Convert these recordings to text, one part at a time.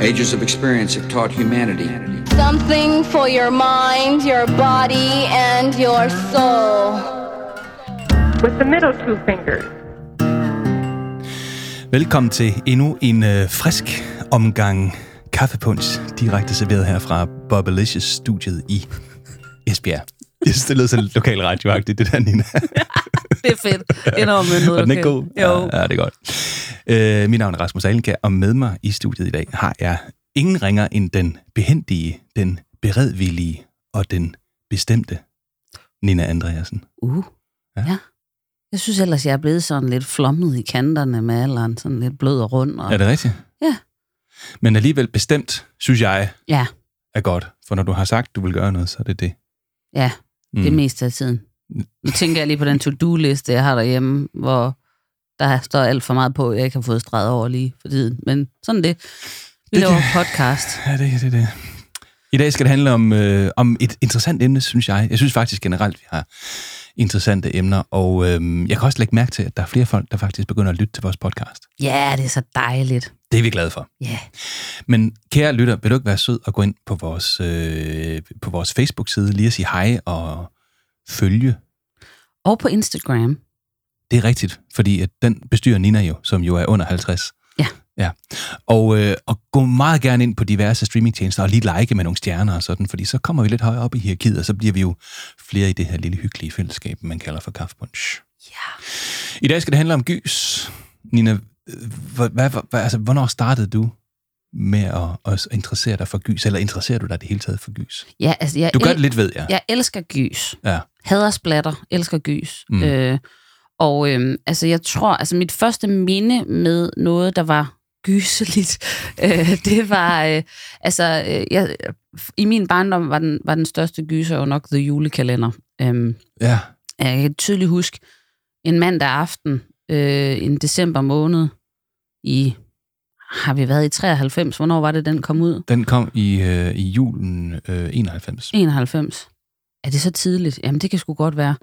Ages of experience have taught humanity Something for your mind, your body, and your soul. with the middle two fingers. Velkommen til endnu en øh, frisk omgang kaffepunch, direkte serveret her fra Bobelicious studiet i Esbjerg. Jeg synes, det lød så lokal radioagtigt, det der, Nina. Det er fedt. Enormt med noget Var den ikke god? Jo. Ja, ja, det er godt. Øh, mit navn er Rasmus Alenkær, og med mig i studiet i dag har jeg ingen ringer end den behendige, den beredvillige og den bestemte Nina Andreasen. Uh. Ja. Ja. Jeg synes ellers, jeg er blevet sådan lidt flommet i kanterne med alderen. Sådan lidt blød og rund. Og... Er det rigtigt? Ja. Men alligevel bestemt, synes jeg, Ja, er godt. For når du har sagt, du vil gøre noget, så er det det. ja. Mm. Det er mest af tiden. Nu tænker jeg lige på den to-do-liste, jeg har derhjemme, hvor der står alt for meget på, jeg ikke har fået streget over lige for tiden. Men sådan det. Vi Det- laver podcast. Ja, det er det, det. I dag skal det handle om, øh, om et interessant emne, synes jeg. Jeg synes faktisk generelt, vi har interessante emner, og øh, jeg kan også lægge mærke til, at der er flere folk, der faktisk begynder at lytte til vores podcast. Ja, det er så dejligt. Det er vi glade for. Ja. Men kære lytter, vil du ikke være sød og gå ind på vores, øh, på vores Facebook-side, lige at sige hej og følge? Og på Instagram. Det er rigtigt, fordi at den bestyrer Nina jo, som jo er under 50. Ja. Ja. Og, øh, og gå meget gerne ind på diverse streamingtjenester og lige like med nogle stjerner og sådan, fordi så kommer vi lidt højere op i hierarkiet, og så bliver vi jo flere i det her lille hyggelige fællesskab, man kalder for kaffepunch. Ja. I dag skal det handle om gys. Nina, hvad, hvad, hvad, altså, hvornår startede du med at, at interessere dig for gys, eller interesserer du dig det hele taget for gys? Ja, altså, jeg Du gør el- det lidt, ved jeg. Jeg elsker gys. Ja. Hader splatter, elsker gys. Mm. Øh, og øh, altså, jeg tror, altså mit første minde med noget, der var gyseligt, øh, det var, øh, altså, øh, jeg, i min barndom var den, var den største gyser jo nok The Julekalender. Øh, Ja. jeg kan tydeligt huske en mandag aften, øh, en december måned, i, har vi været i 93? Hvornår var det, den kom ud? Den kom i, øh, i julen øh, 91. 91. Er det så tidligt? Jamen, det kan sgu godt være.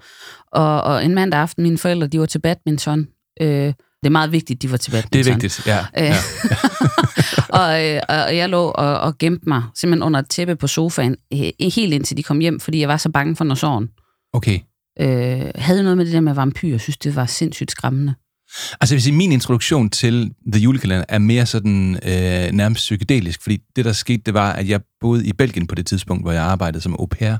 Og, og en mandag aften, mine forældre, de var til badminton. Øh, det er meget vigtigt, de var til badminton. Det er vigtigt, ja. Øh, ja. og, øh, og jeg lå og, og gemte mig simpelthen under et tæppe på sofaen, øh, helt indtil de kom hjem, fordi jeg var så bange for Norsorgen. Okay. Øh, havde noget med det der med vampyr, jeg synes, det var sindssygt skræmmende. Altså, jeg vil sige, min introduktion til The Julekalender er mere sådan øh, nærmest psykedelisk, fordi det, der skete, det var, at jeg boede i Belgien på det tidspunkt, hvor jeg arbejdede som au pair.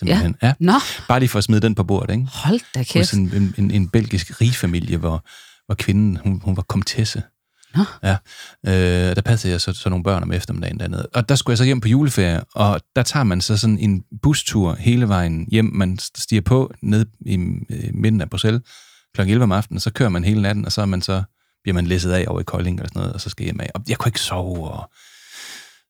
Simpelthen. Ja. ja. Nå, Bare lige for at smide den på bordet, ikke? hold da Hos kæft. en, en, en, en belgisk rigfamilie, hvor, hvor kvinden, hun, hun var komtesse. Nå. Ja, øh, der passede jeg så, så nogle børn om eftermiddagen dernede. Og der skulle jeg så hjem på juleferie, og der tager man så sådan en bustur hele vejen hjem. Man stiger på ned i øh, midten af Bruxelles kl. 11 om aftenen, så kører man hele natten, og så, er man så bliver man læsset af over i Kolding eller sådan noget, og så skal jeg hjem af. Og jeg kunne ikke sove, og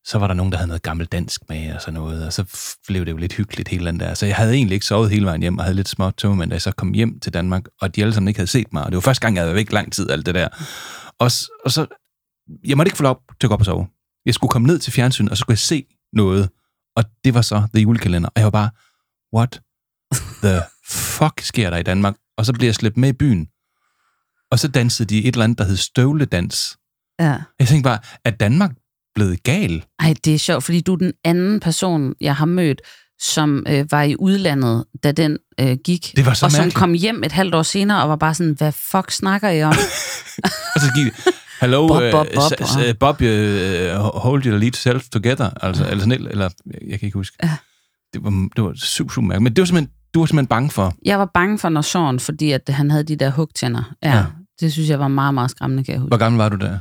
så var der nogen, der havde noget gammelt dansk med og sådan noget, og så blev det jo lidt hyggeligt hele den der. Så jeg havde egentlig ikke sovet hele vejen hjem, og havde lidt småt tømmermænd, da jeg så kom hjem til Danmark, og de alle sammen ikke havde set mig, og det var første gang, jeg havde været væk lang tid, alt det der. Og, og så, jeg måtte ikke få lov til at gå op og sove. Jeg skulle komme ned til fjernsynet, og så skulle jeg se noget, og det var så The Julekalender, og jeg var bare, what the fuck sker der i Danmark? Og så blev jeg slæbt med i byen, og så dansede de et eller andet, der hed støvledans. Ja. Jeg tænkte bare, er Danmark blevet gal? Ej, det er sjovt, fordi du er den anden person, jeg har mødt, som øh, var i udlandet, da den øh, gik. Det var så og som mærkeligt. kom hjem et halvt år senere og var bare sådan, hvad fuck snakker I om? Og så gik hello, Bob, øh, Bob, Bob, s- s- øh, Bob, øh, hold your lead self together, altså, eller sådan, eller, jeg kan ikke huske. Ja. Det var, det var super, super mærkeligt. Men det var simpelthen, du var simpelthen bange for. jeg var bange for Norsorgen, fordi at han havde de der hugtænder. Ja, Ja. ja. Det synes jeg var meget, meget skræmmende, kan jeg huske. Hvor gammel var du der?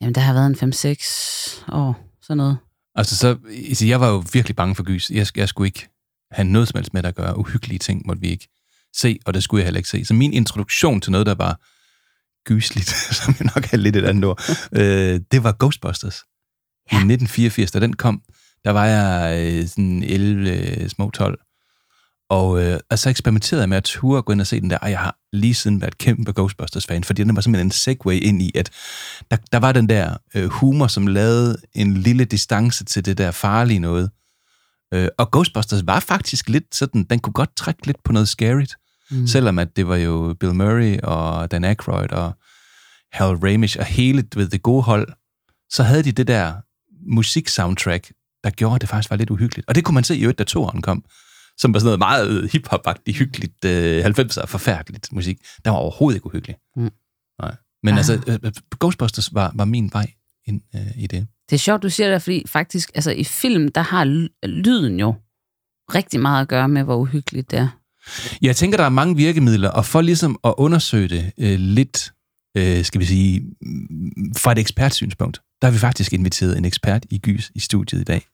Jamen, der har været en 5-6 år, sådan noget. Altså, så, altså, jeg var jo virkelig bange for gys. Jeg, jeg skulle ikke have noget som helst med at gøre. Uhyggelige ting måtte vi ikke se, og det skulle jeg heller ikke se. Så min introduktion til noget, der var gysligt, som jeg nok er lidt et andet ord, øh, det var Ghostbusters. Ja. I 1984, da den kom, der var jeg øh, sådan 11, øh, små 12. Og øh, altså eksperimenterede jeg med at ture og gå ind og se den der, og jeg har lige siden været kæmpe Ghostbusters-fan, fordi den var simpelthen en segue ind i, at der, der var den der øh, humor, som lavede en lille distance til det der farlige noget. Øh, og Ghostbusters var faktisk lidt sådan, den kunne godt trække lidt på noget scary, mm. selvom at det var jo Bill Murray og Dan Aykroyd og Harold Ramis og hele ved, det gode hold, så havde de det der musiksoundtrack, der gjorde, at det faktisk var lidt uhyggeligt. Og det kunne man se i øvrigt, da toren kom, som var sådan noget meget hip-hop-agtigt, hyggeligt, øh, 90'er, forfærdeligt musik. Der var overhovedet ikke uhyggeligt. Mm. Nej. Men Ah. altså, øh, Ghostbusters var, var min vej ind øh, i det. Det er sjovt, du siger det, fordi faktisk, altså i film, der har ly- lyden jo rigtig meget at gøre med, hvor uhyggeligt det er. Jeg tænker, der er mange virkemidler, og for ligesom at undersøge det øh, lidt, øh, skal vi sige, mm, fra et ekspertsynspunkt, der har vi faktisk inviteret en ekspert i gys i studiet i dag.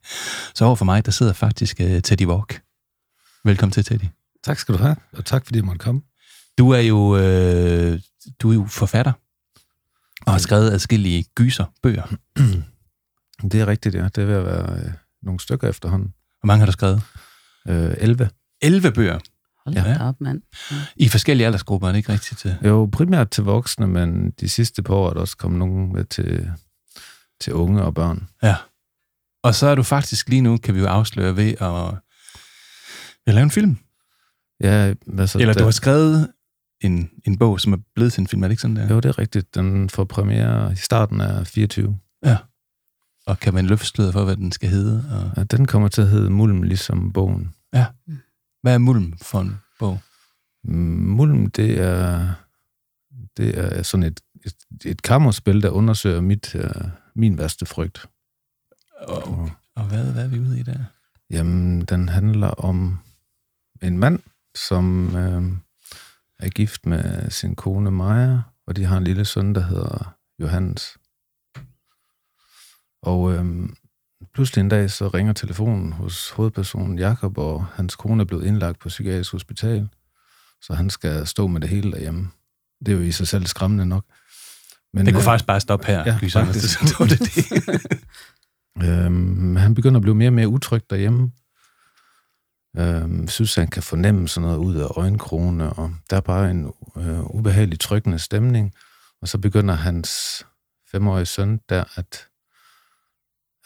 Så over for mig, der sidder faktisk øh, Teddy Walk. Velkommen til, Teddy. Tak skal du have, og tak fordi jeg måtte komme. Du er jo, øh, du er jo forfatter, og har skrevet adskillige gyser, bøger. Det er rigtigt, ja. Det ved at være øh, nogle stykker efterhånden. Hvor mange har du skrevet? Øh, 11. 11 bøger Hold Ja. op, mand. i forskellige aldersgrupper, er det ikke rigtigt? Til? Jo, primært til voksne, men de sidste par år er der også kommet nogen med til, til unge og børn. Ja. Og så er du faktisk lige nu, kan vi jo afsløre ved at, at lave en film. Ja, altså, Eller der, du har skrevet en, en bog, som er blevet til en film, er det ikke sådan der? Jo, det er rigtigt. Den får premiere i starten af 24. Og kan man løfte sløret for, hvad den skal hedde? Og Ja, den kommer til at hedde Mulm, ligesom bogen. hvad er Mulm for en bog? Mulm, det er, det er sådan et, et, et kammerspil, der undersøger mit, uh, min værste frygt. Og, og hvad, hvad er vi ude i der? Jamen, den handler om en mand, som øh, er gift med sin kone Maja, og de har en lille søn, der hedder Johannes. Og øh, pludselig en dag, så ringer telefonen hos hovedpersonen Jakob, og hans kone er blevet indlagt på psykiatrisk hospital, så han skal stå med det hele derhjemme. Det er jo i sig selv skræmmende nok. Men, Det kunne øh, faktisk bare stoppe her, ja, faktisk. det, det. Øhm, han begynder at blive mere og mere utryg derhjemme. Øhm, synes, han kan fornemme sådan noget ud af øjenkrone, og der er bare en øh, ubehagelig trykkende stemning. Og så begynder hans femårige søn der at,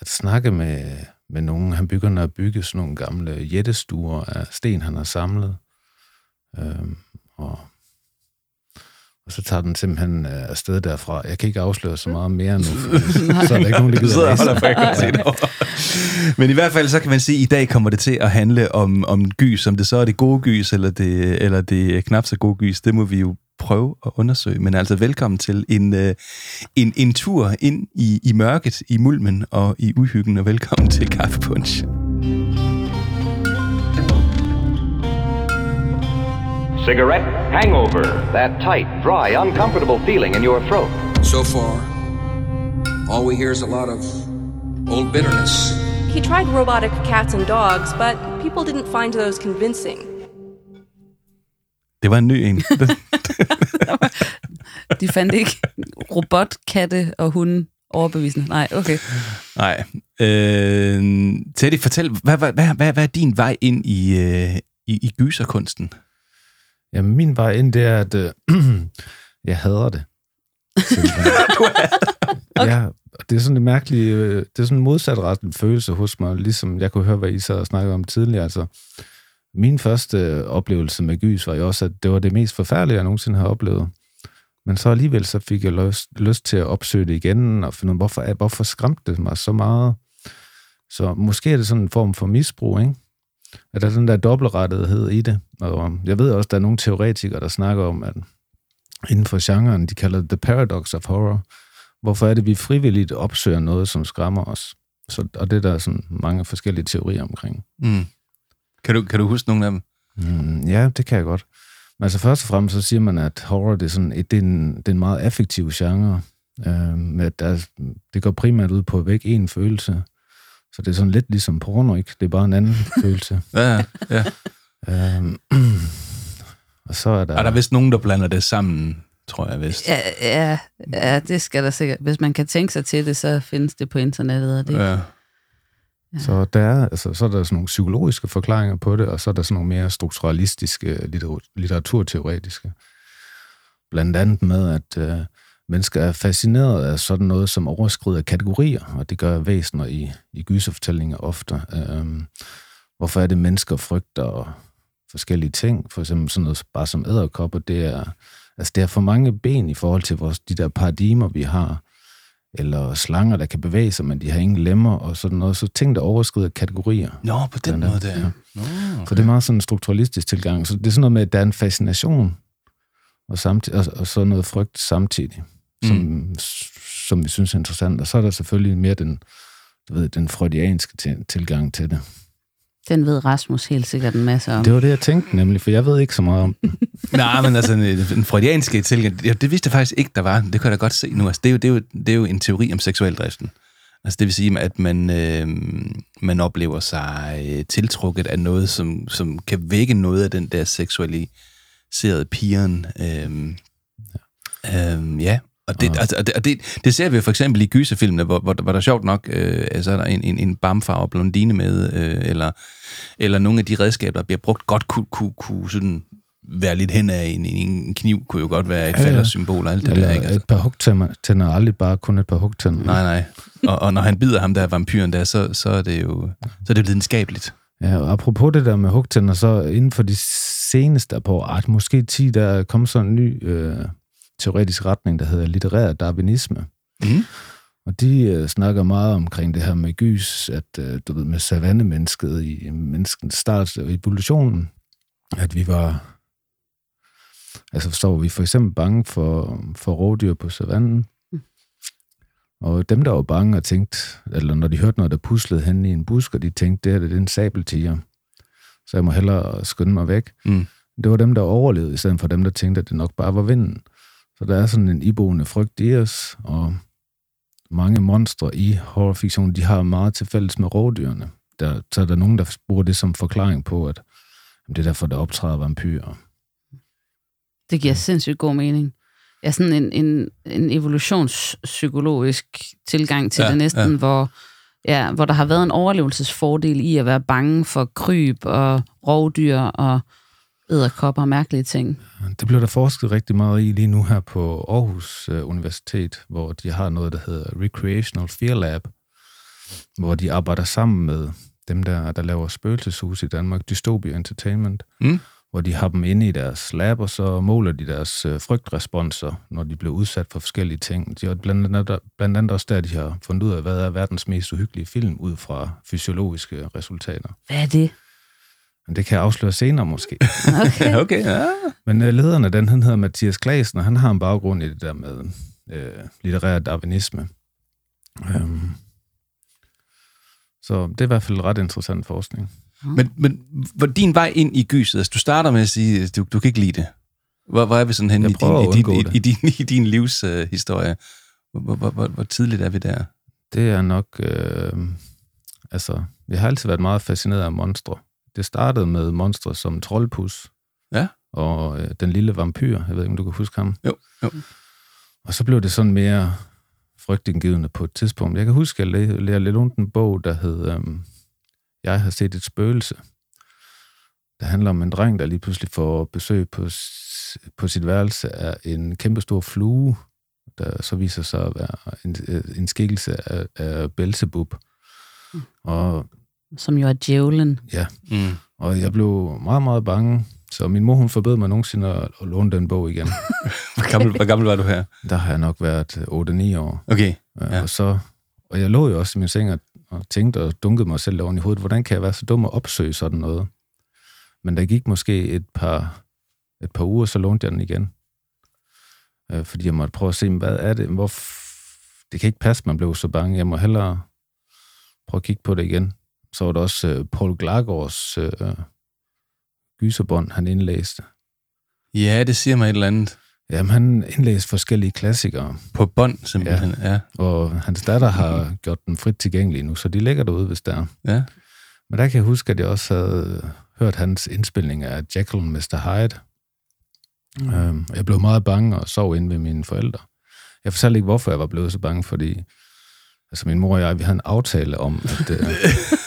at snakke med, med nogen. Han begynder at bygge sådan nogle gamle jættestuer af sten, han har samlet. Øh, og, og så tager den simpelthen øh, afsted derfra. Jeg kan ikke afsløre så meget mere nu, så er der ikke nogen, der gider og læse. holder for, jeg. Men i hvert fald, så kan man sige, at i dag kommer det til at handle om, om gys, om det så er det gode gys, eller det, eller det knap så gode gys, det må vi jo prøve at undersøge. Men altså, velkommen til en, øh, en, en tur ind i, i mørket, i mulmen og i uhyggen, og velkommen til Kaffe Cigarette hangover. That tight, dry, uncomfortable feeling in your throat. So far, all we hear is a lot of old bitterness. He tried robotic cats and dogs, but people didn't find those convincing. Det var en ny en. De fandt ikke robotkatte og hunde overbevisende. Nej, okay. Nej. Øh, Teddy, fortæl, hvad, hvad, hvad, hvad, hvad er din vej ind i, øh, i, i gyserkunsten? Jamen, min vej ind, det er, at øh, jeg hader det. Simpelthen. Ja, det er sådan en mærkelig, øh, det er sådan en modsatrettet følelse hos mig, ligesom jeg kunne høre, hvad I så snakkede om tidligere. Altså, min første øh, oplevelse med gys var jo også, at det var det mest forfærdelige, jeg nogensinde har oplevet. Men så alligevel så fik jeg lyst, lyst til at opsøge det igen, og finde ud af, hvorfor, hvorfor skræmte det mig så meget. Så måske er det sådan en form for misbrug, ikke? At der er den der dobbeltrettighed i det. Og jeg ved også, at der er nogle teoretikere, der snakker om, at inden for genren, de kalder det the paradox of horror. Hvorfor er det, vi frivilligt opsøger noget, som skræmmer os? Så, og det er der sådan mange forskellige teorier omkring. Mm. Kan, du, kan du huske nogle af dem? Mm, ja, det kan jeg godt. Men altså først og fremmest så siger man, at horror det er, sådan, et, det er, en, det er en meget affektiv genre. Øh, med, at der, det går primært ud på at vække en følelse. Så det er sådan lidt ligesom porno, ikke? Det er bare en anden følelse. Ja, ja. Øh, og så er der... Og der er vist nogen, der blander det sammen, tror jeg vist. Ja, ja, ja, det skal der sikkert. Hvis man kan tænke sig til det, så findes det på internettet. Og det, Ja. Så der er, altså, så er der sådan nogle psykologiske forklaringer på det, og så er der sådan nogle mere strukturalistiske, litter- litteraturteoretiske. Blandt andet med, at øh, mennesker er fascineret af sådan noget, som overskrider kategorier, og det gør væsener i, i gyserfortællinger ofte. Øh, hvorfor er det, mennesker frygter forskellige ting? For eksempel sådan noget bare som æderkopper, det er, altså det er for mange ben i forhold til vores, de der paradigmer, vi har. eller slanger, der kan bevæge sig, men de har ingen lemmer og sådan noget. Så ting, der overskrider kategorier. Nå, på den måde der. ja. Nå, Så det er meget sådan en strukturalistisk tilgang. Så det er sådan noget med, at der er en fascination, og, samtidig, og, og så noget frygt samtidig, som, Mm. som vi synes er interessant. Og så er der selvfølgelig mere den, du ved, den freudianske til, tilgang til det. Den ved Rasmus helt sikkert en masse om. Det var det, jeg tænkte nemlig, for jeg ved ikke så meget om den. Nej, men altså, en, en freudianske tilgang, ja, det vidste jeg faktisk ikke, der var. Det kan jeg da godt se nu. Altså, det, er jo, det, er jo, det er jo en teori om seksualdriften. Altså, det vil sige, at man, øh, man oplever sig øh, tiltrukket af noget, som, som kan vække noget af den der seksualiserede pigeren. Øh, øh, ja, og det, altså, og det, og det, det ser vi jo for eksempel i gyserfilmene, hvor, hvor, hvor der sjovt nok øh, altså, er der en, en, en bamfarve blondine med, øh, eller, eller nogle af de redskaber, der bliver brugt, godt kunne, kunne, kunne sådan være lidt hen af en, en kniv, kunne jo godt være et Ja, faldersymbol og alt det der, ikke? Eller Altså, et par hugtænder, tænder, aldrig bare kun et par hugtænder. nej, nej. Og, og når han bider ham der vampyren der, så, så er det jo så er det videnskabeligt. Ja, og apropos det der med hugtænder, så inden for de seneste på, at måske 10, der er kommet sådan en ny øh, teoretisk retning, der hedder litterær darwinisme. Mm. Og de øh, snakker meget omkring det her med gys, at øh, du ved, med savannemennesket i menneskens start og evolutionen, at vi var, altså forstår vi for eksempel bange for, for rovdyr på savannen. Og dem, der var bange og tænkte, eller når de hørte noget, der puslede hen i en busk, og de tænkte, det her det er en sabeltiger, så jeg må hellere skynde mig væk. Mm. Det var dem, der overlevede, i stedet for dem, der tænkte, at det nok bare var vinden. Så der er sådan en iboende frygt i os, og mange monstre i horrorfiktion, de har meget til fælles med rovdyrene. Der, så er der nogen, der bruger det som forklaring på, at jamen, det er derfor, der optræder vampyrer. Det giver sindssygt god mening. Ja, sådan en, en, en evolutionspsykologisk tilgang til Ja, det næsten, ja. hvor, ja, hvor der har været en overlevelsesfordel i at være bange for kryb og rovdyr og æderkopper og mærkelige ting. Det bliver der forsket rigtig meget i lige nu her på Aarhus øh, Universitet, hvor de har noget, der hedder Recreational Fear Lab, hvor de arbejder sammen med dem, der, der laver spøgelseshus i Danmark, Dystopia Entertainment, Mm. hvor de har dem inde i deres lab, og så måler de deres øh, frygtresponser, når de bliver udsat for forskellige ting. De har blandt andet, blandt andet også der, de har fundet ud af, hvad er verdens mest uhyggelige film, ud fra fysiologiske resultater. Hvad er det? Men det kan jeg afsløre senere måske. Okay. Okay, ja. Men øh, lederen af den, han hedder Mathias Klasen, og han har en baggrund i det der med øh, litterær darwinisme. Øhm. Så det er i hvert fald ret interessant forskning. Men, men hvor din vej ind i gyset, altså du starter med at sige, at du, du kan ikke lide det. Hvor, hvor er vi sådan hen Jeg i din, i, din, i, i, din, i din livshistorie? Historie? hvor, hvor, hvor, hvor, hvor tidligt er vi der? Det er nok... Øh, altså, jeg har altid været meget fascineret af monstre. Det startede med monstre som Troldpus. Ja. Og øh, den lille vampyr. Jeg ved ikke, om du kan huske ham. Jo, jo. Og så blev det sådan mere frygtindgivende på et tidspunkt. Jeg kan huske, at jeg lærte lidt ondt en bog, der hed øhm, Jeg har set et spøgelse. Der handler om en dreng, der lige pludselig får besøg på, på sit værelse af en kæmpestor flue, der så viser sig at være en, øh, en skikkelse af, af Belzebub. Og, Som jo er djævlen. ja, Mm. og jeg blev meget, meget bange. Så min mor, hun forbød mig nogensinde at, at låne den bog igen. Hvor, gammel, hvor gammel var du her? Der har jeg nok været øh, 8-9 år. Okay. Ja. Ja. Og, så, og jeg lå jo også i min seng og, og tænkte og dunkede mig selv oven i hovedet, hvordan kan jeg være så dum at opsøge sådan noget? Men der gik måske et par, et par uger, så lånte jeg den igen. Øh, fordi jeg måtte prøve at se, hvad er det? Hvor det kan ikke passe, man blev så bange. Jeg må hellere prøve at kigge på det igen. Så var der også øh, Paul Glagårds øh, gyserbånd, han indlæste. Ja, det siger mig et eller andet. Jamen, han indlæste forskellige klassikere. På bånd, simpelthen. Ja. ja. Og hans datter har gjort dem frit tilgængelige nu, så de ligger derude, hvis der er. ja. Men der kan jeg huske, at jeg også havde hørt hans indspilning af Jekyll and Mr. Hyde. Mm. Øhm, jeg blev meget bange og sov inde ved mine forældre. Jeg fortalte ikke, hvorfor jeg var blevet så bange, fordi altså min mor og jeg, vi havde en aftale om, at, øh,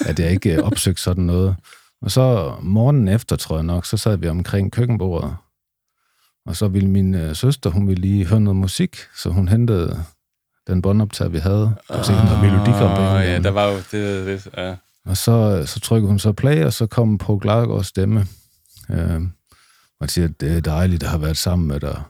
at jeg ikke øh, opsøgte sådan noget. Og så morgenen efter, tror jeg nok, så sad vi omkring køkkenbordet, og så ville min øh, søster, hun ville lige høre noget musik, så hun hentede den båndoptager, vi havde, og så Åh, en ja, der var jo det, det ja. Og så, så trykker hun så play, og så kommer på Gladgaards stemme. Øh, og siger, at det er dejligt at have været sammen med dig.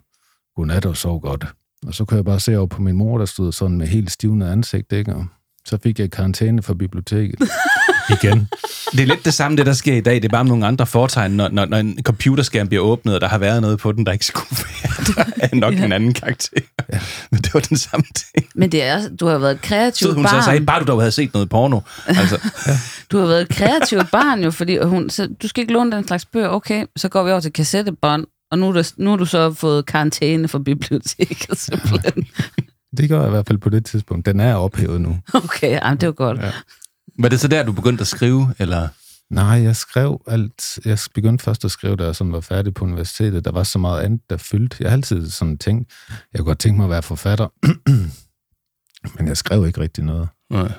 Godnat og sov godt. Og så kunne jeg bare se over på min mor, der stod sådan med helt stivnet ansigt, ikke? Og så fik jeg karantæne fra biblioteket. Igen. Det er lidt det samme, det der sker i dag. Det er bare nogle andre fortegn, når, når, når en computerskærm bliver åbnet, og der har været noget på den, der ikke skulle være. Der er nok Ja. en anden karakter. Ja. Men det var den samme ting. Men det er, du har været et kreativt Så hun barn. så sagde, bare du dog havde set noget porno. Altså, Du har været et kreativt barn jo, fordi hun, så, du skal ikke låne den slags bøger. Okay, så går vi over til kassettebånd, og nu, er der, nu har du så fået karantæne fra biblioteket, simpelthen. Det gør jeg i hvert fald på det tidspunkt. Den er ophævet nu. Okay, jamen, det var godt. Ja. var det så der, du begyndte at skrive? Eller? Nej, jeg skrev alt. Jeg begyndte først at skrive, da jeg sådan var færdig på universitetet. Der var så meget andet, der fyldte. Jeg har altid sådan tænkt, jeg kunne godt tænke mig at være forfatter. Men jeg skrev ikke rigtig noget. Nej.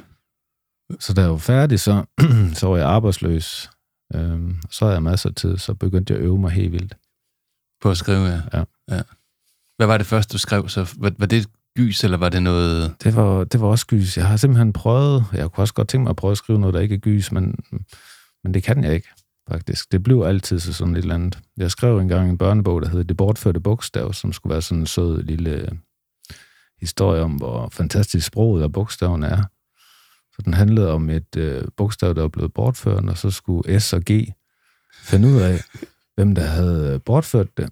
Så da jeg var færdig, så, så var jeg arbejdsløs. Øhm, så havde jeg masser af tid, så begyndte jeg at øve mig helt vildt. På at skrive, ja. Ja. ja. Hvad var det første, du skrev? Så var, var det et gys, eller var det noget... Det var, det var også gys. Jeg har simpelthen prøvet, jeg kunne også godt tænke mig at prøve at skrive noget, der ikke er gys, men, men det kan jeg ikke, faktisk. Det blev altid så sådan et eller andet. Jeg skrev engang en børnebog, der hed Det bortførte bogstav, som skulle være sådan en sød lille historie om, hvor fantastisk sproget og bogstaven er. Så den handlede om et øh, bogstav, der var blevet bortført, og så skulle S og G finde ud af, hvem der havde øh, bortført det.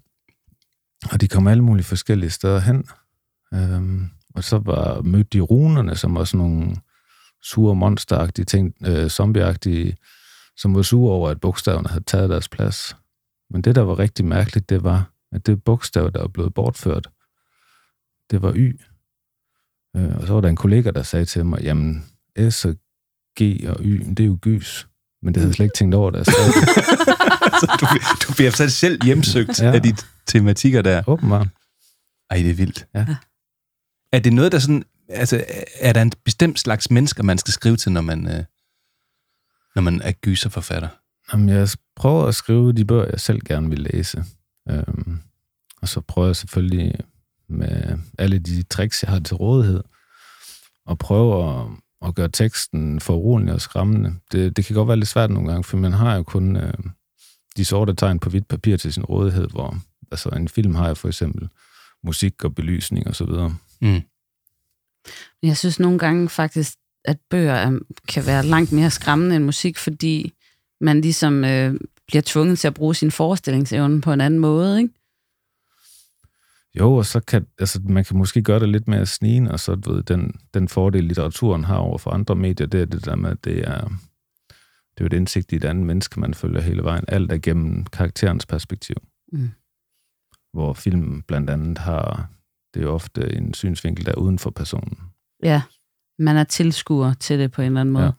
Og de kom alle mulige forskellige steder hen. Øhm, og så var, mødte de runerne, som var sådan nogle sure monsteragtige ting, øh, zombieagtige, som var sure over, at bogstaverne havde taget deres plads. Men det, der var rigtig mærkeligt, det var, at det bogstav, der var blevet bortført, det var Y. Øh, og så var der en kollega, der sagde til mig, jamen, S og G og Y, det er jo gys. Men det havde jeg slet ikke tænkt over, da. Så du, du bliver altså selv hjemsøgt ja. Af de tematikker der. Åbenbart. Ej, det er vildt. Ja. Er det noget, der sådan... Altså, er der en bestemt slags mennesker, man skal skrive til, når man, øh, når man er gyserforfatter? Jamen, jeg prøver at skrive de bøger, jeg selv gerne vil læse. Øhm, og så prøver jeg selvfølgelig med alle de tricks, jeg har til rådighed, og prøve at, at gøre teksten foruroligende og skræmmende. Det, det kan godt være lidt svært nogle gange, for man har jo kun øh, de sorte tegn på hvidt papir til sin rådighed, hvor altså en film har jeg for eksempel musik og belysning og så videre. Mm. Jeg synes nogle gange faktisk, at bøger er, kan være langt mere skræmmende end musik, fordi man ligesom øh, bliver tvunget til at bruge sin forestillingsevne på en anden måde, ikke? Jo, og så kan altså, man kan måske gøre det lidt mere snigende, og så ved, den, den fordel, litteraturen har over for andre medier, det er det der med, at det er, det er jo et indsigt i et andet menneske, man følger hele vejen. Alt er gennem karakterens perspektiv. Mm. Hvor film blandt andet har, det er jo ofte en synsvinkel, der er uden for personen. Ja, man er tilskuer til det på en eller anden måde. Ja.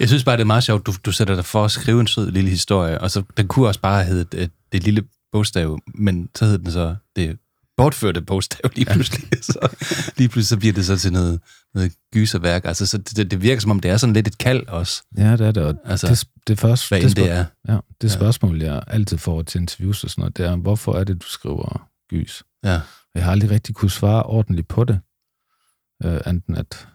Jeg synes bare, det er meget sjovt, du, du sætter dig for at skrive en sød lille historie, og så den kunne også bare have heddet det, det lille bogstav, men så hed den så det bortførte bogstav lige pludselig. Ja. så, lige pludselig så bliver det så til noget, noget gyserværk. Altså, så det, det virker som om, det er sådan lidt et kald også, Ja, det er det. Og Altså, det, det, først, hvad det, det er. Ja, det Ja. spørgsmål, jeg altid får til interviews og sådan noget, det er, hvorfor er det, du skriver gys? Ja. Jeg har aldrig rigtig kunne svare ordentligt på det. Øh, enten at,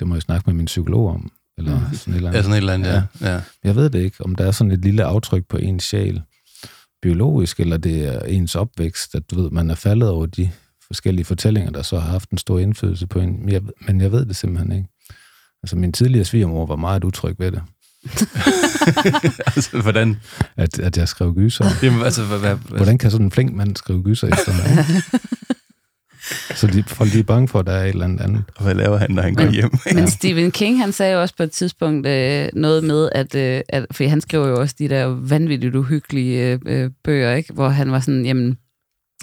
det må jeg snakke med min psykolog om, eller sådan et eller Ja, andet. sådan et eller andet, ja. ja. Jeg ved det ikke, om der er sådan et lille aftryk på ens sjæl, biologisk, eller det er ens opvækst, at du ved, man er faldet over de forskellige fortællinger, der så har haft en stor indflydelse på en. Men jeg, men jeg ved det simpelthen ikke. Altså, min tidligere svigermor var meget utryg ved det, altså, hvordan? at, at jeg skrev gyser. Jamen, altså, hvad, hvad, Hvordan kan sådan en flink mand skrive gyser efter mig? Så de, folk de er bange for, at der er et eller andet andet. hvad laver han, når han går Men- hjem? Men Stephen King, han sagde jo også på et tidspunkt øh, noget med, at, øh, at, for han skriver jo også de der vanvittigt uhyggelige øh, øh, bøger, ikke? hvor han var sådan, jamen,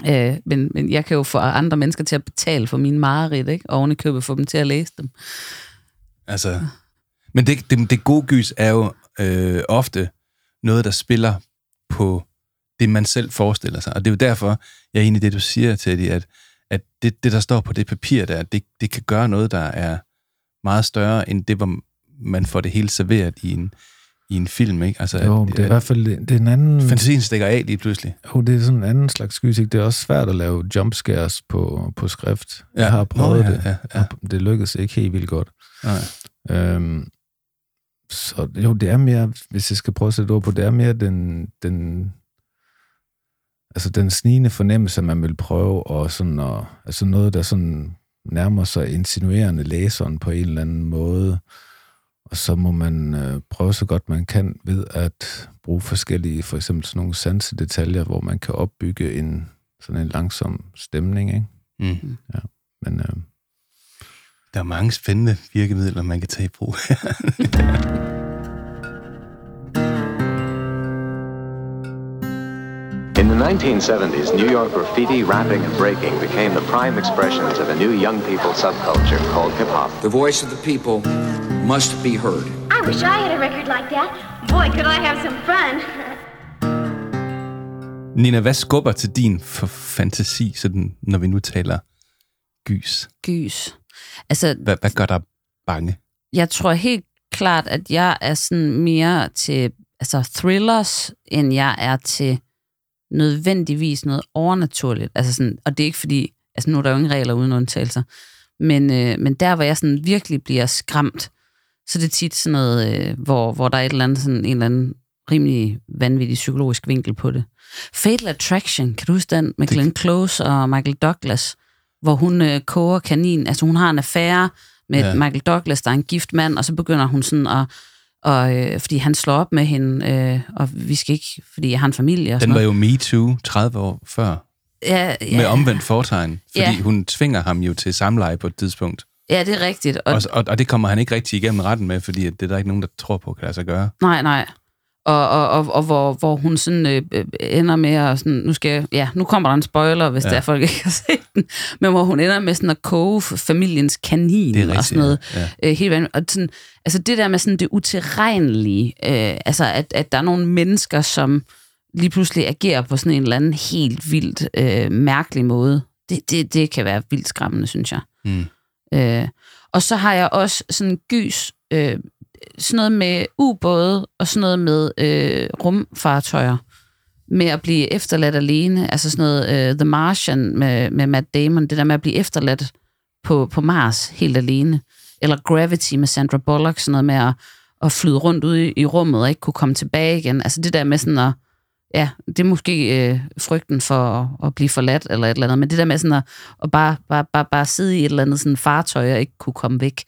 øh, men, men jeg kan jo få andre mennesker til at betale for mine mareridt, ikke? og oven i købet få dem til at læse dem. Altså, men det, det, det gode gys er jo øh, ofte noget, der spiller på det, man selv forestiller sig. Og det er jo derfor, jeg er enig i det, du siger, Teddy, at, at det, det, der står på det papir der, det, det kan gøre noget, der er meget større, end det, hvor man får det hele serveret i en, i en film. Ikke? Altså, Jo, at- det er i hvert fald det er en anden... Fantasien stikker af lige pludselig. Jo, det er sådan en anden slags ikke? Det er også svært at lave jumpscares på, på skrift. Ja. Jeg har prøvet Nå, ja, det, ja, ja. det lykkedes ikke helt vildt godt. Nej. Øhm, så jo, det er mere, hvis jeg skal prøve at sætte ord på, det er mere den, den altså den snigende fornemmelse, man vil prøve, og sådan, og, altså noget, der sådan nærmer sig insinuerende læseren på en eller anden måde. Og så må man øh, prøve så godt man kan ved at bruge forskellige, for eksempel sådan nogle sansedetaljer, hvor man kan opbygge en sådan en langsom stemning, ikke? Mm. Ja, men øh, Der er mange spændende virkemidler, man kan tage i brug. the 1970s, New York graffiti, rapping, and breaking became the prime expressions of a new young people subculture called hip hop. The voice of the people must be heard. I wish I had a record like that. Boy, could I have some fun. Nina, hvad skubber til din for fantasi, sådan, når vi nu taler gys? Gys. Altså, Hvad, hvad gør dig bange? jeg tror helt klart, at jeg er sådan mere til altså thrillers, end jeg er til nødvendigvis noget overnaturligt. Altså sådan, og det er ikke fordi, altså nu er der jo ingen regler uden undtagelser, men, øh, men der, hvor jeg sådan virkelig bliver skræmt, så det er tit sådan noget, øh, hvor, hvor der er et eller andet, sådan en eller anden rimelig vanvittig psykologisk vinkel på det. Fatal Attraction, kan du huske den med Glenn Close og Michael Douglas, hvor hun øh, koger kanin, altså hun har en affære med Ja. Michael Douglas, der er en gift mand, og så begynder hun sådan at, og, øh, fordi han slår op med hende, øh, og vi skal ikke, fordi jeg har en familie og sådan Den var noget. jo Me Too 30 år før, Ja, ja. med omvendt fortegn, fordi Ja. hun tvinger ham jo til samleje på et tidspunkt. ja, det er rigtigt. Og, Og, og, og det kommer han ikke rigtig igennem retten med, fordi det er der ikke nogen, der tror på, kan lade sig gøre. Nej, nej. Og, og, og, og hvor, hvor hun sådan øh, øh, ender med at sådan, nu skal jeg, ja, nu kommer der en spoiler, hvis Ja. der er folk ikke har set den, men hvor hun ender med sådan at koge familiens kanin Det er rigtigt, og sådan noget. ja. Øh, helt vanvittigt. Og sådan, altså det der med sådan det utilregnelige, øh, altså at, at der er nogle mennesker, som lige pludselig agerer på sådan en eller anden helt vildt øh, mærkelig måde, det, det, det kan være vildt skræmmende, synes jeg. Mm. Øh, og så har jeg også sådan gys, øh, sådan noget med ubåde og sådan noget med øh, rumfartøjer. Med at blive efterladt alene. Altså sådan noget øh, The Martian med, med Matt Damon. Det der med at blive efterladt på, på Mars helt alene. Eller Gravity med Sandra Bullock. Sådan noget med at, at flyde rundt ude i, i rummet og ikke kunne komme tilbage igen. Altså det der med sådan at ja, det er måske øh, frygten for at, at blive forladt eller et eller andet, men det der med sådan at, at bare, bare, bare, bare sidde i et eller andet sådan fartøj og ikke kunne komme væk.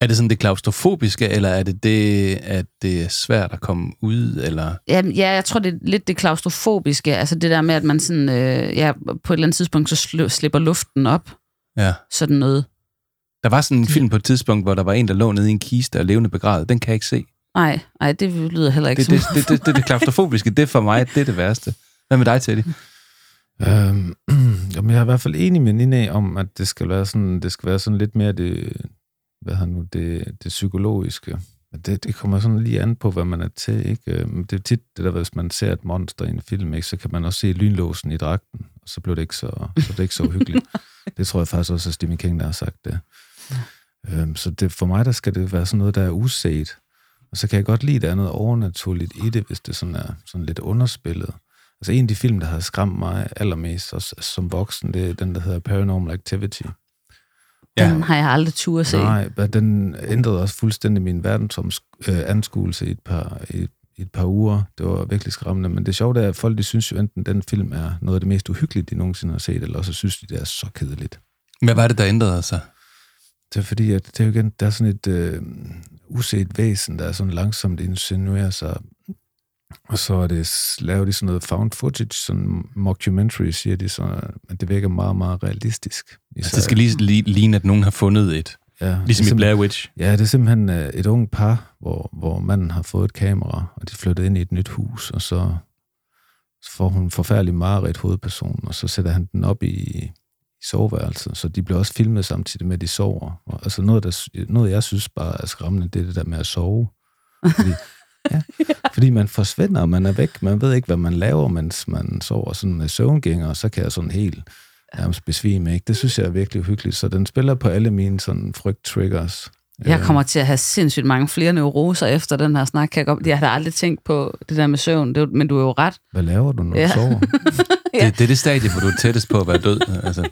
Er det sådan det klaustrofobiske, eller er det det, at det er svært at komme ud, eller... Ja, ja, jeg tror, det er lidt det klaustrofobiske, altså det der med, at man sådan, øh, ja, på et eller andet tidspunkt, så sl- slipper luften op, Ja. sådan noget. Der var sådan en film på et tidspunkt, hvor der var en, der lå nede i en kiste og levende begravet. Den kan jeg ikke se. Nej, nej, det lyder heller ikke Det, det, det, det, det, det, det klaustrofobiske, det er for mig, det er det værste. Hvad med dig, Teddy? Øhm, jamen, jeg er i hvert fald enig med Nina om, at det skal være sådan, det skal være sådan lidt mere det, hvad har nu, det, det psykologiske. Men Det, det kommer sådan lige an på, hvad man er til. Ikke? Øhm, Det er tit det der, hvis man ser et monster i en film, ikke, så kan man også se lynlåsen i dragten, og så bliver det ikke så, så, det ikke så uhyggeligt. det tror jeg faktisk også, at Stephen King, der har sagt det. Øhm, så det, for mig, der skal det være sådan noget, der er uset. Og så kan jeg godt lide, at der er noget overnaturligt i det, hvis det sådan er sådan lidt underspillet. Altså en af de film, der har skræmt mig allermest også, som voksen, det er den, der hedder Paranormal Activity. Ja. Den har jeg aldrig tur at se. Nej, men den ændrede også fuldstændig min verdensomsk- øh, anskuelse i et, par, i, i et par uger. Det var virkelig skræmmende. Men det sjove er, at folk de synes jo enten, den film er noget af det mest uhyggelige, de nogensinde har set, eller så synes de, det er så kedeligt. Hvad var det, der ændrede sig? Det er fordi, at det er jo igen, der er sådan et øh, uset væsen, der er sådan langsomt insinuerer sig. Og så er det, laver de sådan noget found footage, sådan mockumentary, siger de, så at det virker meget, meget realistisk. Altså, det skal lige li- ligne, at nogen har fundet et. ja, Ligesom i Blair Witch. Ja, det er simpelthen øh, et ung par, hvor, hvor manden har fået et kamera, og de flytter ind i et nyt hus, og så, får hun forfærdelig mareridt hovedperson, og så sætter han den op i, i soveværelset, så de bliver også filmet samtidig med, at de sover. Og, altså noget, der, noget, jeg synes bare er skræmmende, det er det der med at sove. Fordi, ja, fordi man forsvinder, og man er væk. Man ved ikke, hvad man laver, mens man sover sådan med søvngænger, og så kan jeg sådan helt nærmest besvime. Ikke? Det synes jeg er virkelig uhyggeligt. Så den spiller på alle mine sådan frygt-triggers. Jeg kommer til at have sindssygt mange flere neuroser efter den her snak. Kan jeg, godt, jeg har aldrig tænkt på det der med søvn, det, men du er jo ret. Hvad laver du, når Ja. du sover? Ja. Det, det er det stadie, hvor du er tættest på at være død. Altså.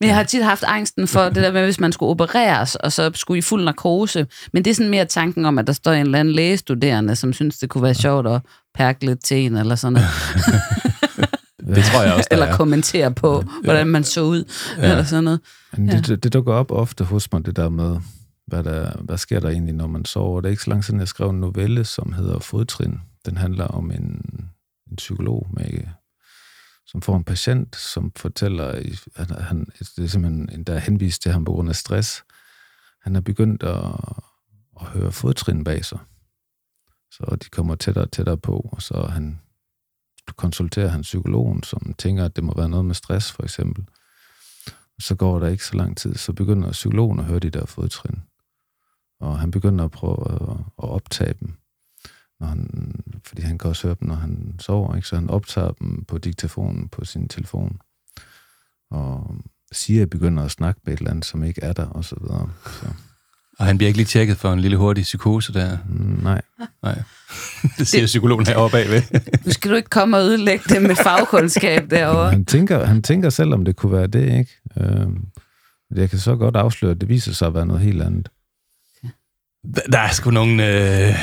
Men jeg har tit haft angsten for det der med, hvis man skulle opereres, og så skulle i fuld narkose. Men det er sådan mere tanken om, at der står en eller anden lægestuderende, som synes, det kunne være sjovt at perke lidt til en eller sådan noget. Det tror jeg også, Eller er. kommentere på, hvordan man så ud, Ja. eller sådan noget. Men Ja. det, det, det dukker op ofte hos mig, det der med, hvad, der, hvad sker der egentlig, når man sover. Det er ikke så lang siden, jeg skrev en novelle, som hedder Fodtrin. Den handler om en, en psykolog, med, som får en patient, som fortæller, at han, det er simpelthen, der er henvist til ham på grund af stress. Han er begyndt at, at høre fodtrin bag sig. Så de kommer tættere og tættere på, og så han konsulterer han psykologen, som tænker, at det må være noget med stress, for eksempel. Så går der ikke så lang tid, så begynder psykologen at høre de der fodtrin. Og han begynder at prøve at, at optage dem. Når han, fordi han kan også høre dem, når han sover. Ikke? Så han optager dem på diktafonen på sin telefon. Og siger, begynder at snakke med et eller andet, som ikke er der, og så videre. Så, Og han bliver ikke lige tjekket for en lille hurtig psykose der. nej. Nej. Det siger psykologen heroppe bagved. Nu skal du ikke komme og ødelægge det med fagkundskab derovre. Han tænker, han tænker selv, om det kunne være det, ikke? Øhm, jeg kan så godt afsløre, at det viser sig at være noget helt andet. Der- Der er sgu nogle, øh,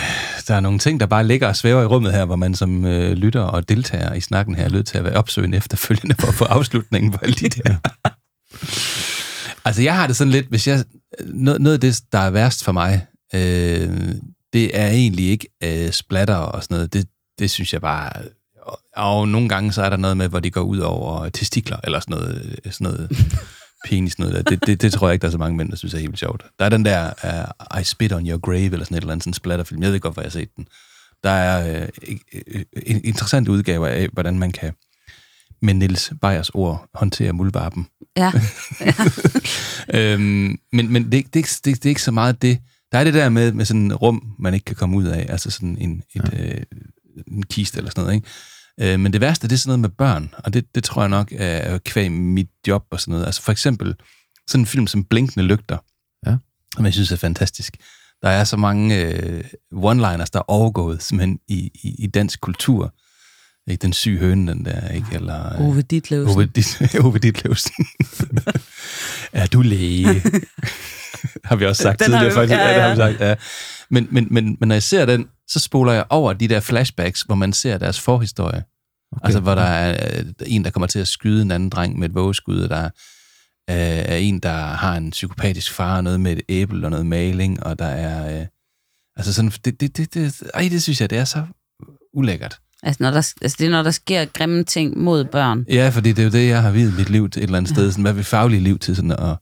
der er nogle ting, der bare ligger og svæver i rummet her, hvor man som øh, lytter og deltager i snakken her er nødt til at være opsøgende efterfølgende for at få afslutningen på alle de der. altså, jeg har det sådan lidt, hvis jeg... Noget, noget af det, der er værst for mig, øh, det er egentlig ikke øh, splatter og sådan noget. Det, det synes jeg bare... Og, og nogle gange så er der noget med, hvor de går ud over testikler, eller sådan noget, sådan noget penis, noget der. Det, det, det tror jeg ikke, der er så mange mænd, der synes er helt sjovt. Der er den der uh, I Spit on Your Grave, eller sådan et eller andet sådan splatterfilm. Jeg ved godt, hvor jeg har set den. Der er øh, en interessant udgave af, hvordan man kan med Niels Beyers ord håndtere muldvarpen. Ja. øhm, men men det, er ikke- det, det, det er ikke så meget det. Der er det der med, med sådan en rum, man ikke kan komme ud af, altså sådan en, et, ja. øh, en kiste eller sådan noget. Ikke? Øh, men det værste, det er sådan noget med børn, og det, det tror jeg nok er kvæg mit job og sådan noget. Altså for eksempel sådan en film som Blinkende Lygter, Ja. som jeg synes er fantastisk. Der er så mange øh, one-liners, der er overgået simpelthen i, i, i dansk kultur. Ikke den syge høne, den der, ikke? Eller, øh, Ove Ditlevsen. Ove, Dit, Ove Ditlevsen. er du læge? har vi også sagt Den tidligere, faktisk. ja, Ja, det har ja. vi sagt, ja. Men, men, men, men når jeg ser den, så spoler jeg over de der flashbacks, hvor man ser deres forhistorie. Okay. Altså, hvor der er øh, en, der kommer til at skyde en anden dreng med et vågeskud, og der er, øh, er en, der har en psykopatisk far, og noget med et æble og noget maling, og der er... Øh, altså sådan, det, det, det, det, ej, det synes jeg, det er så ulækkert. Altså, når der, altså, det er, når der sker grimme ting mod børn. Ja, fordi det er jo det, jeg har videt mit liv til et eller andet sted. Sådan, hvad vil faglige liv til sådan at,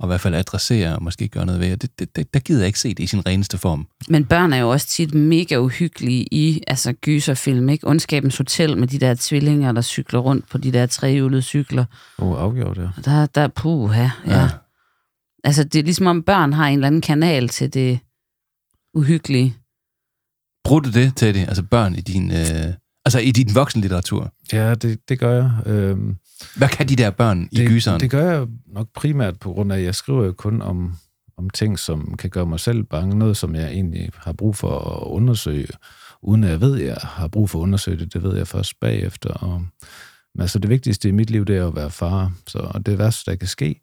og i hvert fald adressere og måske gøre noget ved. Det, det, det, der gider jeg ikke se det i sin reneste form. Men børn er jo også tit mega uhyggelige i altså gyserfilm, ikke? Ondskabens Hotel med de der tvillinger, der cykler rundt på de der trehjulede cykler. Åh, oh, afgjort, ja. Og Der, der er puha, ja. Ja. ja. Altså, det er ligesom om børn har en eller anden kanal til det uhyggelige. Bruger du det, Teddy? Altså børn i din, øh, altså i din voksenlitteratur? Ja, det, det gør jeg. Øhm, Hvad kan de der børn i det, gyseren? Det gør jeg nok primært på grund af, at jeg skriver jo kun om, om ting, som kan gøre mig selv bange. Noget, som jeg egentlig har brug for at undersøge, uden at jeg ved, at jeg har brug for at undersøge det. Det ved jeg først bagefter. Og, men altså, det vigtigste i mit liv, det er at være far. Så og det værste, der kan ske,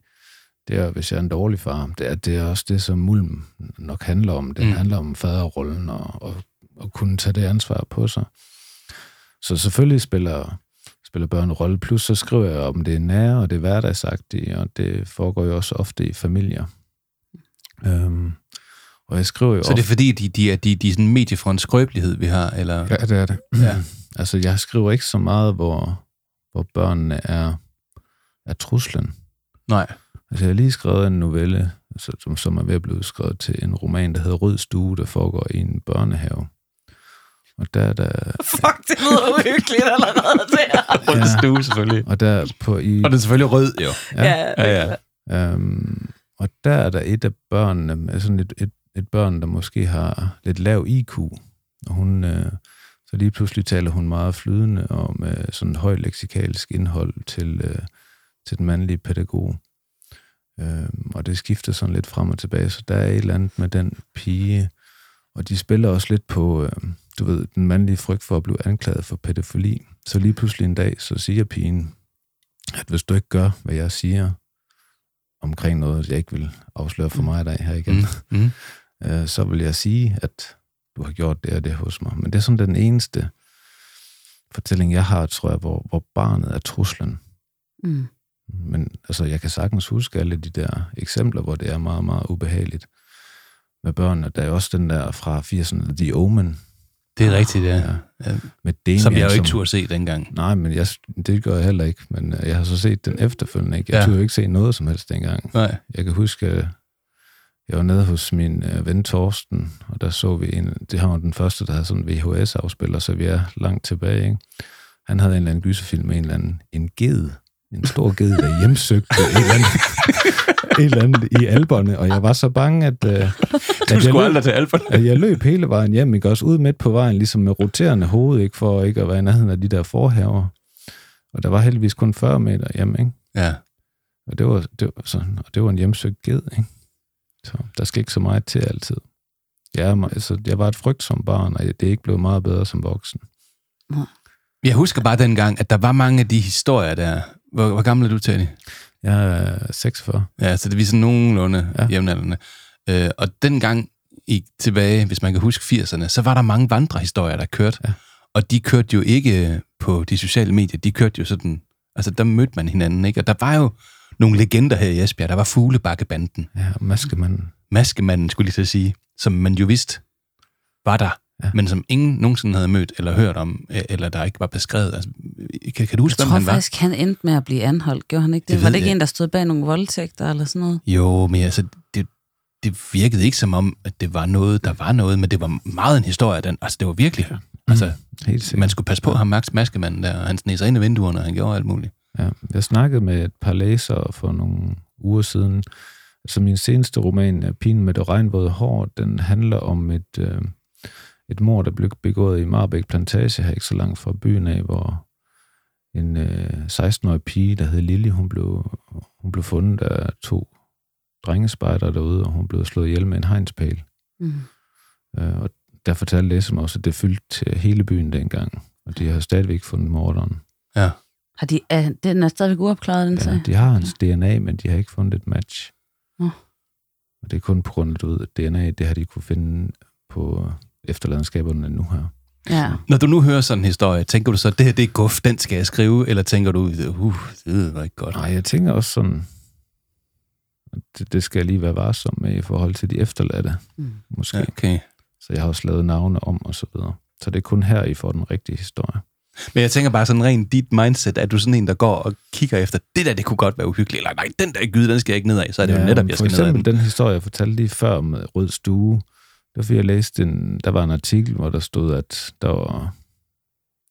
det er, hvis jeg er en dårlig far. Det er, det er også det, som Mulm nok handler om. Det mm. handler om faderrollen og, og, og kunne tage det ansvar på sig. Så selvfølgelig spiller, spiller børn en rolle. Plus så skriver jeg om det nære og det hverdagsagtige, og det foregår jo også ofte i familier. Øhm, og jeg skriver jo Så det er fordi, de, de er, de, de er sådan medie for en skrøbelighed, vi har? Eller? Ja, det er det. Ja. altså, jeg skriver ikke så meget, hvor, hvor børnene er, er truslen. Nej. Altså, jeg har lige skrevet en novelle, altså, som, som er ved at blive skrevet til en roman, der hedder Rød Stue, der foregår i en børnehave. Og der er der... Fuck, det lyder uhyggeligt allerede der. Rød stue, selvfølgelig. Og der på i... Og den er selvfølgelig rød, jo. Ja. Ja, ja. Øhm, og der er der et af børnene, med sådan et, et, et børn, der måske har lidt lav IQ. Og hun, øh, så lige pludselig taler hun meget flydende og med sådan et højt leksikalsk indhold til, øh, til den mandlige pædagog. Øhm, og det skifter sådan lidt frem og tilbage, så der er et eller andet med den pige. Og de spiller også lidt på, øh, du ved, den mandlige frygt for at blive anklaget for pædofili. Så lige pludselig en dag, så siger pigen, at hvis du ikke gør, hvad jeg siger, omkring noget, jeg ikke vil afsløre for mig dig her igen, Mm. Mm. øh, så vil jeg sige, at du har gjort det og det hos mig. Men det er sådan den eneste, fortælling, jeg har, tror jeg, hvor, hvor barnet er truslen. Mm. Men altså, jeg kan sagtens huske alle de der eksempler, hvor det er meget, meget ubehageligt med børnene. Der er også den der fra 80'erne, The Omen. Det er rigtigt, ja. ja. Med Damien, Som jeg jo ikke turde se dengang. Nej, men jeg, det gør jeg heller ikke. Men øh, jeg har så set den efterfølgende. Ikke? Jeg Ja. ja. turde jo ikke se noget som helst dengang. Nej. Jeg kan huske, at jeg var nede hos min øh, ven Torsten, og der så vi en, det har den første, der havde sådan en VHS-afspiller, så vi er langt tilbage. Ikke? Han havde en eller anden gyserfilm med en eller anden en ged, en stor ged, der hjemsøgte en eller anden, en eller anden i alberne, og jeg var så bange, at, øh, at, jeg skulle løb, aldrig til Alperne. at jeg løb hele vejen hjem, ikke? også ud midt på vejen, ligesom med roterende hoved, ikke? for ikke at være i nærheden af de der forhaver. Og der var heldigvis kun 40 meter hjem, ikke? Ja. Og det var, det var, sådan, og det var en hjemsøgt ged, ikke? Så der skal ikke så meget til altid. Jeg, er, altså, jeg var et frygtsomt barn, og det er ikke blevet meget bedre som voksen. Jeg husker bare dengang, at der var mange af de historier der. Hvor, hvor gammel er du, Teddy? Jeg er 46. Ja, så det er vi sådan nogenlunde ja. Jævnaldrende. Øh, og dengang i, tilbage, hvis man kan huske 80'erne, så var der mange vandrehistorier, der kørte. Ja. Og de kørte jo ikke på de sociale medier, de kørte jo sådan, altså der mødte man hinanden, ikke? Og der var jo nogle legender her i Esbjerg. Der var Fuglebakkebanden, Ja, og maskemanden. Maskemanden, skulle jeg lige at sige, som man jo vidste var der, ja. Ja. men som ingen nogensinde havde mødt eller hørt om, øh, eller der ikke var beskrevet. Altså, kan, kan du huske, Jeg hvem tror han var? faktisk, han endte med at blive anholdt. Gjorde han ikke det? Det var det ikke jeg. en, der stod bag nogle voldtægter eller sådan noget? Jo, men altså, det, det virkede ikke som om, at det var noget, der var noget, men det var meget en historie. Den, altså, det var virkelig... Ja. Altså, Helt sikkert. man skulle passe på ham, Max Maskemanden der, og han sneg sig ind i vinduerne, og han gjorde alt muligt. Ja, jeg snakkede med et par læsere for nogle uger siden. Altså min seneste roman, Pigen med det regnvåde hår, den handler om et, øh, et mord, der blev begået i Marbæk Plantage, her ikke så langt fra byen af, hvor en øh, 16-årig pige, der hed Lili, hun blev, hun blev fundet af to drengespejder derude, og hun blev slået ihjel med en hegnspæl. Mm. Øh, og der fortalte læserne også, at det fyldte til hele byen dengang, og de har stadigvæk fundet morderen. Ja. Har de, er, den er stadigvæk uopklaret, den Ja, sag? de har hans DNA, men de har ikke fundet et match. Nå. Og det er kun på grund af, at DNA, det har de kunne finde på efterladenskaberne nu her. Ja. Når du nu hører sådan en historie, tænker du så, det her det er guf, den skal jeg skrive, eller tænker du, uh, det var ikke godt? Nej, jeg tænker også sådan, det, det skal jeg lige være varsom med i forhold til de efterladte, Mm. måske. Ja, Ja. okay. Så jeg har også lavet navne om og så videre. Så det er kun her, I får den rigtige historie. Men jeg tænker bare sådan rent dit mindset, at du sådan en, der går og kigger efter, det der, det kunne godt være uhyggeligt, eller nej, den der gyde, den skal jeg ikke ned af, så er det jo netop, jeg for skal ned af eksempel den. den historie, jeg fortalte lige før med Rød Stue, det var fordi, jeg læste en, der var en artikel, hvor der stod, at der var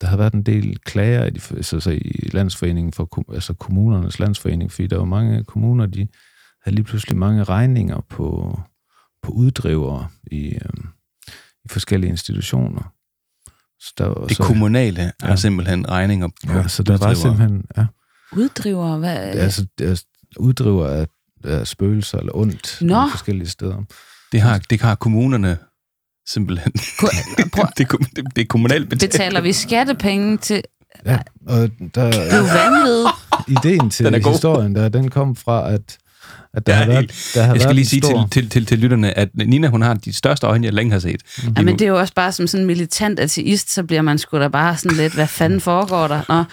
der havde været en del klager i, de, altså, så i landsforeningen for altså kommunernes landsforening, fordi der var mange kommuner, de havde lige pludselig mange regninger på, på uddrivere i, øhm, i forskellige institutioner. Så der, var- Det så, kommunale ja. Ja. simpelthen regninger på ja, så der var uddrivere. simpelthen, ja, Uddriver, hvad? altså, altså uddriver af, af spøgelser eller ondt Nå. i forskellige steder. Det har, det har kommunerne simpelthen. Ku- prøv, det, er, det, det er kommunalt betalt. betaler vi skattepenge til... Ja, og der, Det er jo vanvittigt. ideen til Den er god. historien, der, den kom fra, at, at der Jeg har er været, der har Jeg skal været lige sige stor, til, til, til, til lytterne, at Nina, hun har de største øjne, jeg længe har set. Mm. Ja, men det er jo også bare som sådan en militant ateist, så bliver man sgu da bare sådan lidt, hvad fanden foregår der? Nå,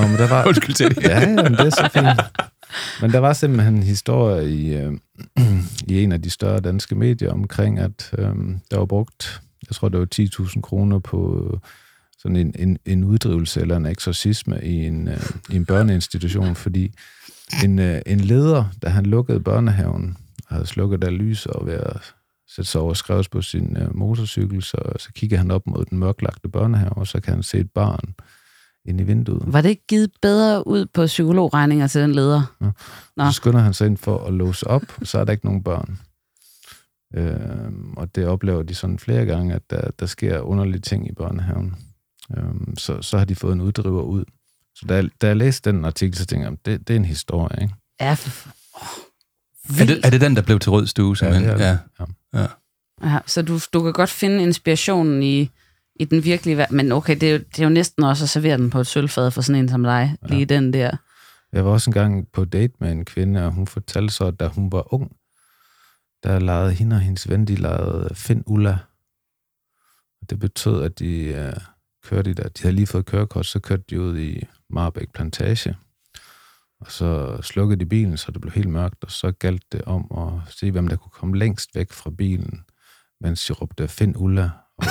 Nå, men der var, Undskyld til det. ja, jamen, det er så fint. Men der var simpelthen en historie i, øh, i en af de større danske medier omkring, at øh, der var brugt, jeg tror, det var 10.000 kroner på øh, sådan en, en, en uddrivelse eller en eksorcisme i en, øh, i en børneinstitution, fordi en, øh, en leder, da han lukkede børnehaven, havde slukket der lys og ved at sætte sig over og på sin øh, motorcykel, så, så kigger han op mod den mørklagte børnehave, og så kan han se et barn ind i vinduet. var det ikke givet bedre ud på psykologregninger til den leder? Nå. Så skynder han sig ind for at låse op, så er der ikke nogen børn. Øhm, og det oplever de sådan flere gange, at der, der sker underlige ting i børnehaven. Øhm, så, så har de fået en uddriver ud. Så da jeg, da jeg læste den artikel, så tænkte jeg, det, det er en historie, ikke? Ja, for, Er det, er det den, der blev til rød stue, simpelthen? det er Ja, det. ja. ja, så du, du kan godt finde inspirationen i, i den virkelige verden. Men okay, det er, jo, det er jo næsten også at servere den på et sølvfad for sådan en som dig. Ja. Lige den der. Jeg var også engang på date med en kvinde, og hun fortalte så, at da hun var ung, der legede hende og hendes ven, de legede Finn Ulla. Og det betød, at de, øh, kørte de der. De havde lige fået kørekort, så kørte de ud i Marbæk Plantage. Og så slukkede de bilen, så det blev helt mørkt, og så galt det om at se, hvem der kunne komme længst væk fra bilen, mens de råbte, find Ulla. Og,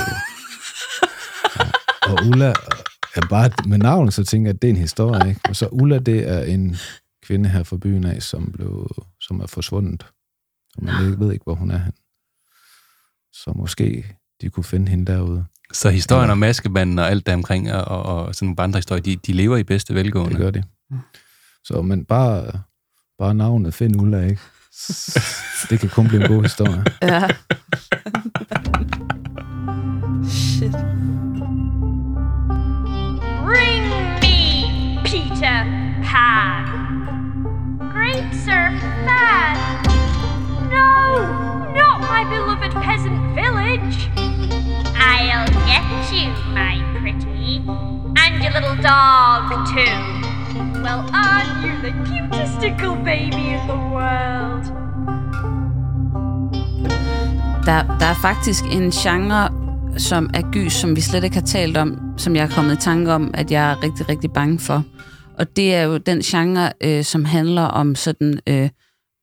og Ulla, er bare med navnet, så tænker jeg, at det er en historie. Ikke? Og så Ulla, det er en kvinde her fra byen af, som, blev, som er forsvundet. Og man ikke ved ikke, hvor hun er hen. Så måske de kunne finde hende derude. Så historien om maskebanden og alt der omkring, og, og, og sådan nogle andre historier, de, de lever i bedste velgående. Det gør de. Så, men bare, bare navnet Finn Ulla, ikke? Det kan kun blive en god historie. Ja. Shit. No, not my beloved peasant village. I'll get you, my pretty. And your little dog, too. Well, aren't you the cutest little baby in the world? Der, der er faktisk en genre, som er gys, som vi slet ikke har talt om, som jeg er kommet i tanke om, at jeg er rigtig, rigtig bange for. Og det er jo den genre, øh, som handler om sådan øh,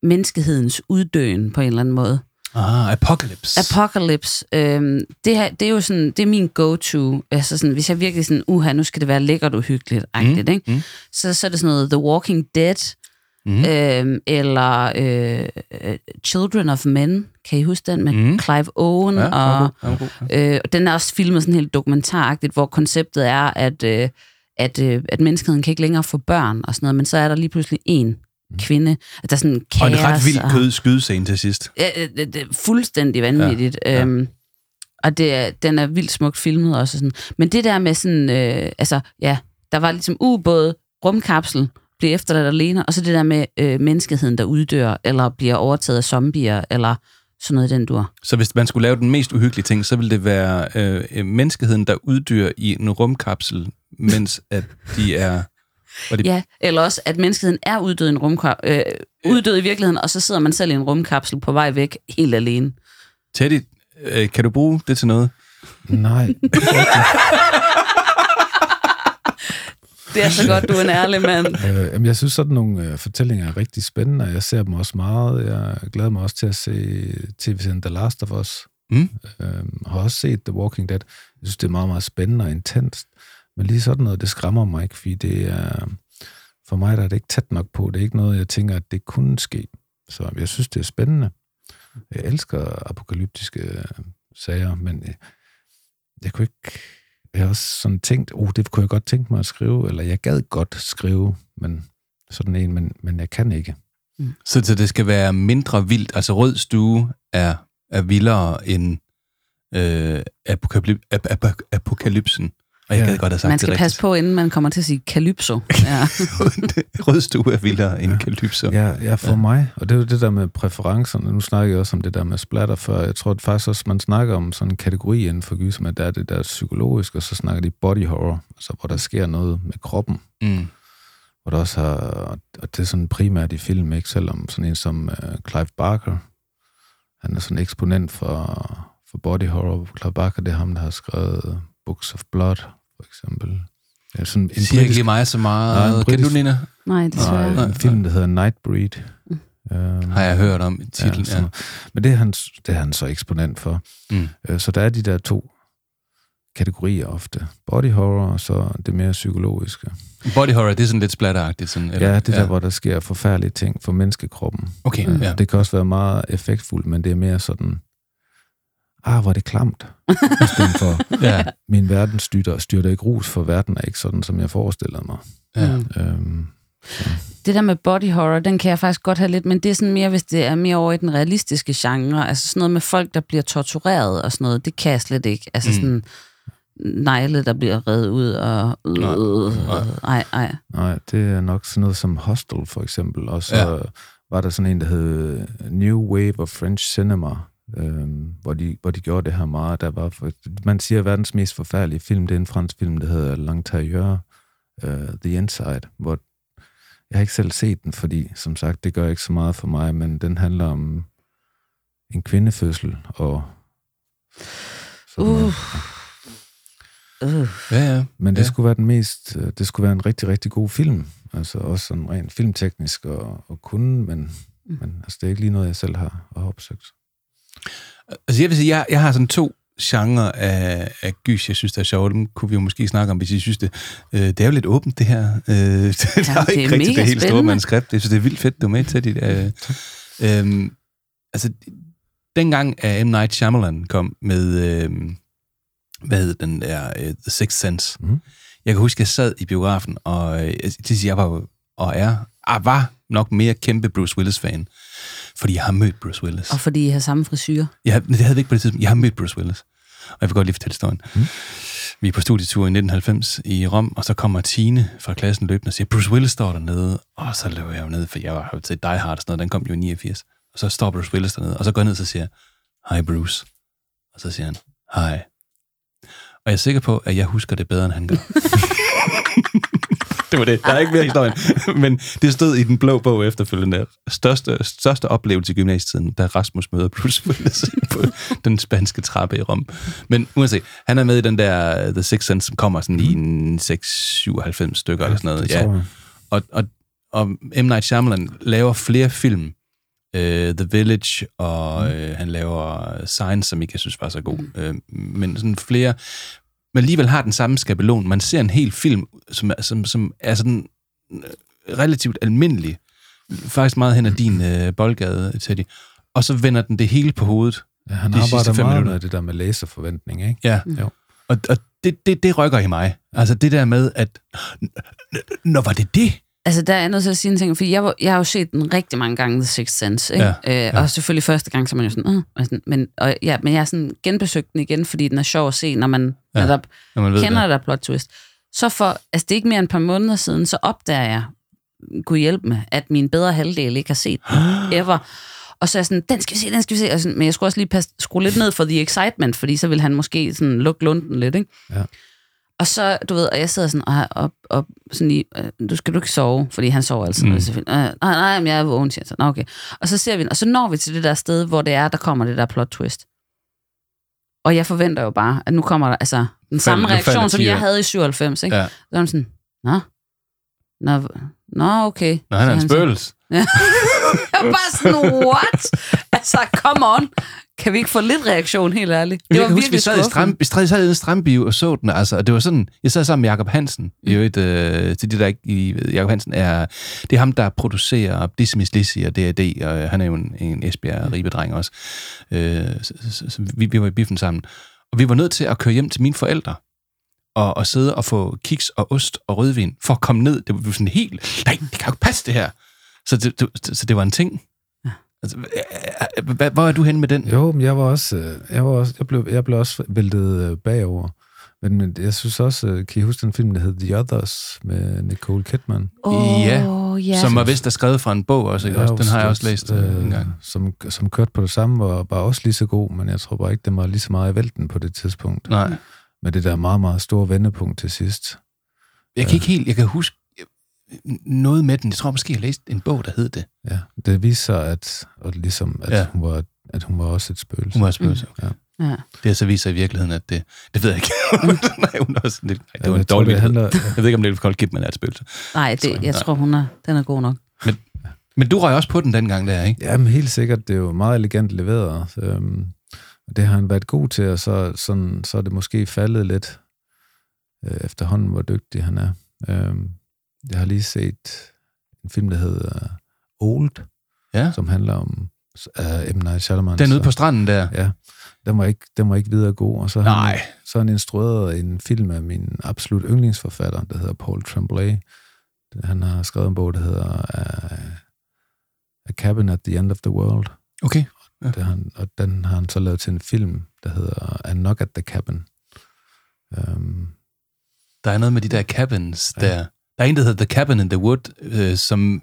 menneskehedens uddøen på en eller anden måde. Ah, Apocalypse. Apocalypse, øh, det, her, det er jo sådan, det er min go-to. Altså sådan, hvis jeg virkelig sådan, uha, nu skal det være lækkert uhyggeligt, Mm, ikke? mm. Så, så er det sådan noget The Walking Dead, Mm. øh, eller øh, øh, Children of Men, kan I huske den med Mm. Clive Owen? Ja, og, god, god, øh, og den er også filmet sådan helt dokumentaragtigt, hvor konceptet er, at, øh, at, øh, at menneskeheden kan ikke længere få børn og sådan noget, men så er der lige pludselig en kvinde, at der er sådan kaos. Og en ret vild kød skydescene til sidst. Ja, det, det, det er fuldstændig vanvittigt. Ja, ja. Øhm, og det er, den er vildt smukt filmet også. og Sådan. Men det der med sådan, øh, altså ja, der var ligesom ubåd, rumkapsel, bliver efterladt alene, og så det der med øh, menneskeheden, der uddør, eller bliver overtaget af zombier, eller sådan noget i den dur. Så hvis man skulle lave den mest uhyggelige ting, så ville det være øh, menneskeheden, der uddyr i en rumkapsel, mens at de er... Det, Ja, eller også, at menneskeheden er uddød i, en rumka- øh, uddød i virkeligheden, og så sidder man selv i en rumkapsel på vej væk, helt alene. Teddy, øh, kan du bruge det til noget? Nej. Det er så godt, du er en ærlig mand. Øh, jamen, jeg synes, sådan nogle øh, fortællinger er rigtig spændende, og jeg ser dem også meget. Jeg glæder mig også til at se tv-serien The Last of Us. Mm. Øh, har også set The Walking Dead. Jeg synes, det er meget, meget spændende og intenst. Men lige sådan noget, det skræmmer mig ikke, fordi det er... For mig der er det ikke tæt nok på. Det er ikke noget, jeg tænker, at det kunne ske. Så jeg synes, det er spændende. Jeg elsker apokalyptiske øh, sager, men øh, jeg kunne ikke... Jeg har også sådan tænkt, oh, det kunne jeg godt tænke mig at skrive, eller jeg gad godt skrive, men sådan en, men, men jeg kan ikke. Så, så det skal være mindre vildt. Altså rød stue er, er vildere end øh, apokalyp, ap, ap, apokalypsen. Og jeg Ja. gad godt have sagt Man skal det passe på, inden man kommer til at sige kalypso. Ja. rigtigt. rød stue er vildere end kalypso. Ja, ja for ja. mig, og det er jo det der med præferencerne. Nu snakker jeg også om det der med splatter før. Jeg tror at faktisk også, man snakker om sådan en kategori inden for gyser, at der er det der psykologisk, og så snakker de body horror, altså hvor der sker noget med kroppen. Mm. Hvor der også har, og det er sådan primært i film, ikke? Selvom sådan en som uh, Clive Barker, han er sådan en eksponent for, for body horror. Clive Barker, det er ham, der har skrevet Books of Blood, for eksempel. Ja, sådan en Det siger ikke lige mig så meget. Nej, en kan du, britisk- Nina? Nej, desværre. Nej, en film, der hedder Nightbreed. Um, Har jeg hørt om titlen, ja. noget. Men det er, han, det er han så eksponent for. Mm. Øh, Så der er de der to kategorier ofte. Body horror, og så det mere psykologiske. Body horror, det er sådan lidt splatteragtigt. Sådan, eller? Ja, det der, hvor der sker forfærdelige ting for menneskekroppen. Okay, Øh, ja. Det kan også være meget effektfuldt, men det er mere sådan, ah, hvor er det klamt. I stedet for, Ja. min verden styrter, styrter ikke rus, for verden er ikke sådan, som jeg forestillede mig. Ja. Øhm, Det der med body horror, den kan jeg faktisk godt have lidt, men det er sådan mere, hvis det er mere over i den realistiske genre. Altså sådan noget med folk, der bliver tortureret og sådan noget, det kan jeg slet ikke. Altså Mm. sådan negle, der bliver reddet ud og... Nej. Ej, ej. Nej, det er nok sådan noget som Hostel, for eksempel. Og så Ja. ja. var der sådan en, der hed New Wave of French Cinema, øhm, hvor, de, hvor de gjorde det her meget. Der var, for, man siger, at verdens mest forfærdelige film, det er en fransk film, der hedder L'Intérieur, uh, The Inside, hvor jeg har ikke selv set den, fordi som sagt, det gør ikke så meget for mig, men den handler om en kvindefødsel og sådan noget. Uh. Øh. Ja, ja. Men det Ja. skulle være den mest, øh, det skulle være en rigtig, rigtig god film. Altså også sådan rent filmteknisk og, og kunne, men, Mm. men altså, det er ikke lige noget, jeg selv har, har opsøgt. Altså jeg vil sige, jeg, jeg har sådan to genre af, af gys, jeg synes, der er sjovt. Dem kunne vi jo måske snakke om, hvis I synes det. Øh, det er jo lidt åbent, det her. Øh, det, ja, der er det er ikke rigtig det helt store manuskript. Jeg synes, det er vildt fedt, du er med til det. Øh, øh, altså, dengang at M. Night Shyamalan kom med, øh, hvad hed den der, uh, The Sixth Sense. Mhm. Jeg kan huske, jeg sad i biografen, og øh, det siger, jeg var og er, ah, var nok mere kæmpe Bruce Willis-fan. Fordi jeg har mødt Bruce Willis. Og fordi I har samme frisyr. Jeg, det havde vi ikke på det tidspunkt. Jeg har mødt Bruce Willis. Og jeg vil godt lige fortælle historien. Mm. Vi er på studietur i 1990 i Rom, og så kommer Tine fra klassen løbende og siger, Bruce Willis står dernede. Og så løber jeg jo ned, for jeg var jo til Die Hard og sådan noget. Den kom jo i 89. Og så står Bruce Willis dernede, og så går jeg ned og så siger, Hej Bruce. Og så siger han, hej. Og jeg er sikker på, at jeg husker det bedre, end han gør. det var det. Der er ikke mere historien. Men det stod i den blå bog efterfølgende. Største, største oplevelse i gymnasietiden, da Rasmus møder Bruce Willis på den spanske trappe i Rom. Men uanset, han er med i den der uh, The Sixth Sense, som kommer sådan i en 6-97 stykker eller sådan noget. Ja. Og, og, og M. Night Shyamalan laver flere film. Uh, The Village, og uh, han laver Science, som ikke jeg synes var så god. Uh, men sådan flere men alligevel har den samme skabelon. Man ser en hel film, som er, som, som er sådan øh, relativt almindelig. Faktisk meget hen ad din øh, boldgade, Teddy. Og så vender den det hele på hovedet. Ja, han de sidste arbejder fem meget minutter. med det der med laserforventning, ikke? Ja. Jo. Og, og det, det, det rykker i mig. Altså det der med, at... Nå, var det det? Altså, der er jeg nødt til at sige en ting, for jeg, jeg har jo set den rigtig mange gange, The Sixth Sense, ikke? Ja, Ja, øh, Og selvfølgelig første gang, så man jo sådan, øh, men, og, ja, men jeg har sådan genbesøgt den igen, fordi den er sjov at se, når man Ja, ja, netop når man kender, det. der er plot twist. Så for, altså det er ikke mere end et par måneder siden, så opdager jeg, kunne hjælpe med, at min bedre halvdel ikke har set den ever. Og så er jeg sådan, den skal vi se, den skal vi se. Og sådan, men jeg skulle også lige passe, skrue lidt ned for the excitement, fordi så vil han måske sådan lukke lunden lidt, ikke? Ja. Og så, du ved, og jeg sidder sådan, og, og, og sådan lige, øh, du skal du ikke sove, fordi han sover altid. Mm. Øh, nej, nej, men jeg er vågen, siger han okay. Og så ser vi og så når vi til det der sted, hvor det er, der kommer det der plot twist. Og jeg forventer jo bare, at nu kommer der altså den samme nu falder reaktion, som jeg havde i 97, ikke? Ja. Så er man sådan, nå, nå, nå okay. Nå, han er en spøgelse. Ja. jeg var bare sådan, what? Altså, come on. Kan vi ikke få lidt reaktion, helt ærligt? Det jeg kan huske, vi sad i, skuffende. stram, vi sad i strambio og så den, altså, og det var sådan, jeg sad sammen med Jacob Hansen, i øvrigt, øh, til de der ikke i, Jacob Hansen er, det er ham, der producerer Dismiss Lizzy og D&D, og han er jo en, en Esbjerg ribedreng også, øh, så, så, så vi, vi var i biffen sammen, og vi var nødt til at køre hjem til mine forældre, og, og sidde og få kiks og ost og rødvin, for at komme ned, det var sådan helt, nej, det kan jo ikke passe det her, så det, det, så det var en ting. Altså, hvad- hvor er du henne med den? Jo, men jeg var også, øh, jeg var også, jeg blev, jeg blev også væltet øh, bagover. Men, men jeg synes også, øh, kan I huske den film, der hed The Others med Nicole Kidman? Åh, Ja, ja. Som var vist er skrevet fra en bog også, ikke? Ja, også? Den har jeg også læst øh, en gang. Som, som kørte på det samme, var, var også lige så god, men jeg tror bare ikke, den var lige så meget i vælten på det tidspunkt. Nej. Med det der meget, meget store vendepunkt til sidst. Jeg kan ikke helt, jeg kan huske noget med den. Jeg tror måske, jeg læste en bog, der hed det. Ja, det viste sig, at, og ligesom, at, Ja. ja. hun var, at hun var også et spøgelse. Hun var et spøgelse. Ja. Ja. Det har så vist sig i virkeligheden, at det... Det ved jeg ikke. nej, hun er også lidt... Nej, det Ja, var en jeg tror, dårlig det handler... Jeg ved ikke, om det er Nicole Kidman er et spøgelse. Nej, det, jeg Nej. tror, hun er, den er god nok. Men, men du røg også på den dengang der, ikke? Jamen helt sikkert, det er jo meget elegant leveret. Øhm, det har han været god til, og så, sådan, så er det måske faldet lidt øh, efterhånden, hvor dygtig han er. Øhm, jeg har lige set en film, der hedder Old, Ja. som handler om uh, M. Night Shyamalan. Den ude på stranden der. Ja, den var ikke, den var ikke videre god. Og så Nej. Han, så han instrueret en film af min absolut yndlingsforfatter, der hedder Paul Tremblay. Han har skrevet en bog, der hedder uh, A Cabin at the End of the World. Okay. Ja. Det han, og den har han så lavet til en film, der hedder A Knock at the Cabin. Um, Der er noget med de der cabins der. Der er en, der hedder The Cabin in the Wood, øh, som,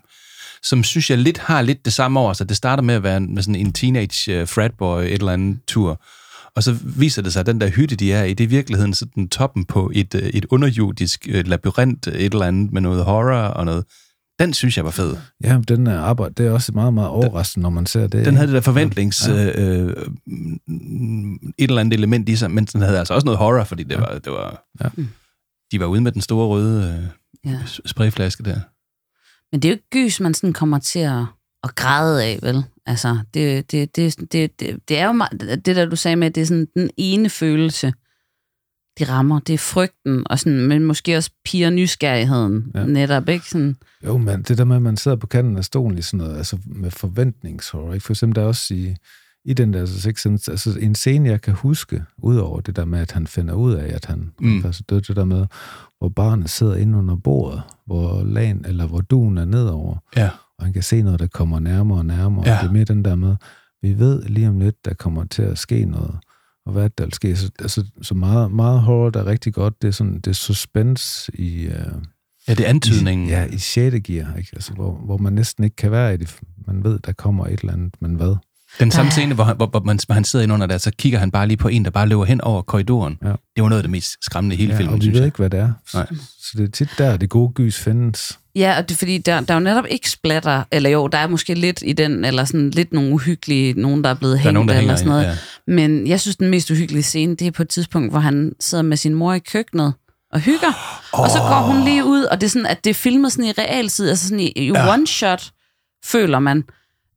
som synes jeg lidt har lidt det samme over sig. Det starter med at være med sådan en teenage uh, fratboy et eller andet tur. Og så viser det sig, at den der hytte, de er i, det er i virkeligheden sådan toppen på et, øh, et underjordisk øh, labyrint, et eller andet med noget horror og noget. Den synes jeg var fed. Ja, den er arbejde, det er også meget, meget overraskende, når man ser det. Den havde det der forventnings... Ja. Øh, et eller andet element i sig, men den havde altså også noget horror, fordi det var... Det var Ja. De var ude med den store røde øh, Ja. sprayflaske der. Men det er jo ikke gys, man sådan kommer til at, at græde af, vel? Altså, det, det, det, det, det, det er jo meget, det der, du sagde med, at det er sådan den ene følelse, de rammer. Det er frygten, og sådan, men måske også piger nysgerrigheden, ja. Netop, ikke? Sådan, Jo, men det der med, at man sidder på kanten af stolen i sådan noget, altså med forventningshorror, ikke? For eksempel der er også i, i den der Sixth Sense, altså en scene, jeg kan huske, udover det der med, at han finder ud af, at han Mm. altså død, det der med, hvor barnet sidder inde under bordet, hvor lagen, eller hvor duen er nedover, Ja. og han kan se noget, der kommer nærmere og nærmere. Ja. Ja. Det er mere den der med, vi ved lige om lidt, der kommer til at ske noget, og hvad der vil ske. Så, altså, så meget, meget horror, der er rigtig godt, det er sådan, det er suspense i... Uh, Ja, det er antydningen. i, ja, i 6. gear, ikke? Altså, hvor, hvor man næsten ikke kan være i det. Man ved, der kommer et eller andet, men hvad? Den samme scene, hvor han, hvor, hvor, man, hvor han sidder inde under der, så kigger han bare lige på en, der bare løber hen over korridoren. Ja. Det var noget af det mest skræmmende i hele ja, filmen, og vi synes ved jeg. ikke, hvad det er. Nej. Så det er tit der, det gode gys findes. ja, og det er fordi, der, der er jo netop ikke splatter, eller jo, der er måske lidt i den, eller sådan lidt nogle uhyggelige, nogen, der er blevet Der er hængt, nogen, der eller hænger sådan noget. Ja. Men jeg synes, den mest uhyggelige scene, det er på et tidspunkt, hvor han sidder med sin mor i køkkenet og hygger. Oh. Og så går hun lige ud, og det er sådan, at det er filmet sådan i realtid, altså sådan i, i Ja. one shot, føler man.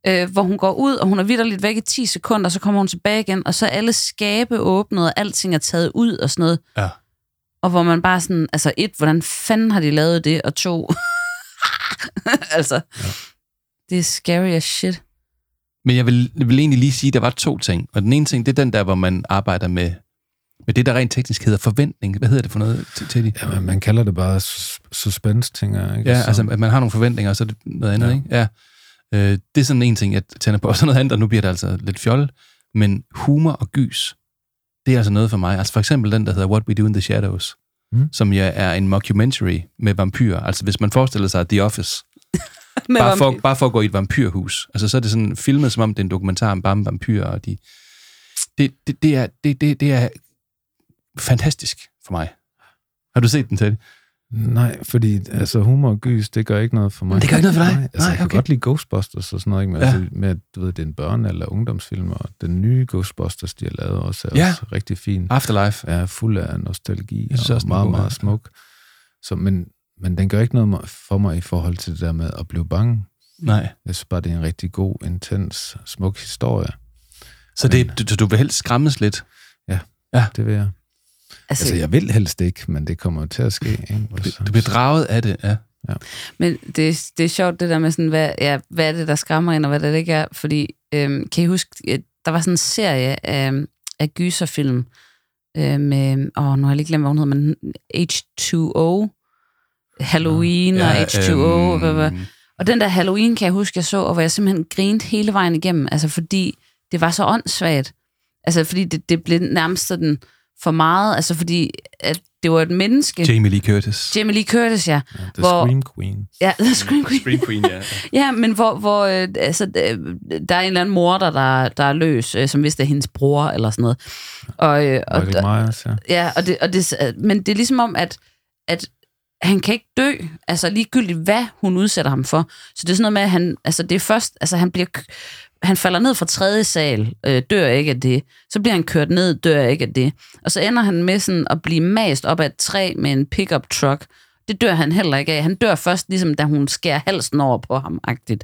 Øh, hvor hun går ud, og hun er vidderligt væk i 10 sekunder, så kommer hun tilbage igen, og så er alle skabe åbnet, og alting er taget ud og sådan noget. Ja. Og hvor man bare sådan, altså et, hvordan fanden har de lavet det, og to, altså, ja. det er scary as shit. Men jeg vil, jeg vil egentlig lige sige, at der var to ting. Og den ene ting, det er den der, hvor man arbejder med, med det, der rent teknisk hedder forventning. Hvad hedder det for noget de? Ja, man, kalder det bare sus- suspense, tænker jeg. Ikke? Ja, Så- altså, at man har nogle forventninger, og så er det noget andet. Ja. ikke? Ja. Øh, det er sådan en ting, jeg tænder på. Og så noget andet, og nu bliver det altså lidt fjol. Men humor og gys, det er altså noget for mig. Altså for eksempel den, der hedder What We Do in the Shadows, Mm. som ja, er en mockumentary med vampyrer. Altså hvis man forestiller sig The Office, bare for, bare for at gå i et vampyrhus. Altså, så er det sådan filmet, som om det er en dokumentar om bare om vampyrer, og de... Det, det, det, er, det, det, det er fantastisk for mig. Har du set den til? Nej, fordi altså, humor og gys, det gør ikke noget for mig. Det gør ikke noget for dig? Nej, altså, Nej, jeg kan okay. godt lide Ghostbusters og sådan noget, ikke? Men Ja. ja. altså, med, du ved, det er en børne- eller ungdomsfilm, og den nye Ghostbusters, de har lavet, også er Ja. også rigtig fin. Afterlife. er fuld af nostalgi Jeg synes og også, meget, god, ja. meget smuk. Så, men, men den gør ikke noget for mig i forhold til det der med at blive bange. Nej. Jeg synes bare, det er en rigtig god, intens, smuk historie. Så det, du, du vil helst skræmmes lidt? Det vil jeg. Altså, Altså, jeg vil helst ikke, men det kommer til at ske. Ikke? Du bliver draget af det, ja. Men det, det er sjovt, det der med sådan, hvad, ja, hvad er det, der skræmmer en, og hvad det ikke er. Fordi, øhm, kan I huske, der var sådan en serie af, af gyserfilm, øh, med, åh, nu har jeg lige glemt, hvad hun hedder, men H2O, Halloween ja, og H2O, øhm, hvad, hvad. Og den der Halloween kan jeg huske, jeg så, og hvor jeg simpelthen grinte hele vejen igennem, altså fordi det var så åndssvagt. Altså fordi det, det blev nærmest sådan for meget, altså fordi at det var et menneske. Jamie Lee Curtis. Jamie Lee Curtis, ja. The hvor- Scream Queen. Ja, The Scream Queen. Scream Queen, ja. Ja, men hvor, hvor øh, altså, øh, der er en eller anden morder, der, der er løs, øh, som vidste er hendes bror, eller sådan noget. Og, øh, og, Michael Myers, ja. ja, og det, og det, men det er ligesom om, at, at han kan ikke dø, altså ligegyldigt hvad hun udsætter ham for. Så det er sådan noget med, at han, altså det er først, altså han bliver, han falder ned fra tredje sal, øh, dør ikke af det. Så bliver han kørt ned, dør ikke af det. Og så ender han med sådan at blive mast op af et træ med en pickup truck. Det dør han heller ikke af. Han dør først, ligesom da hun skærer halsen over på ham, agtigt.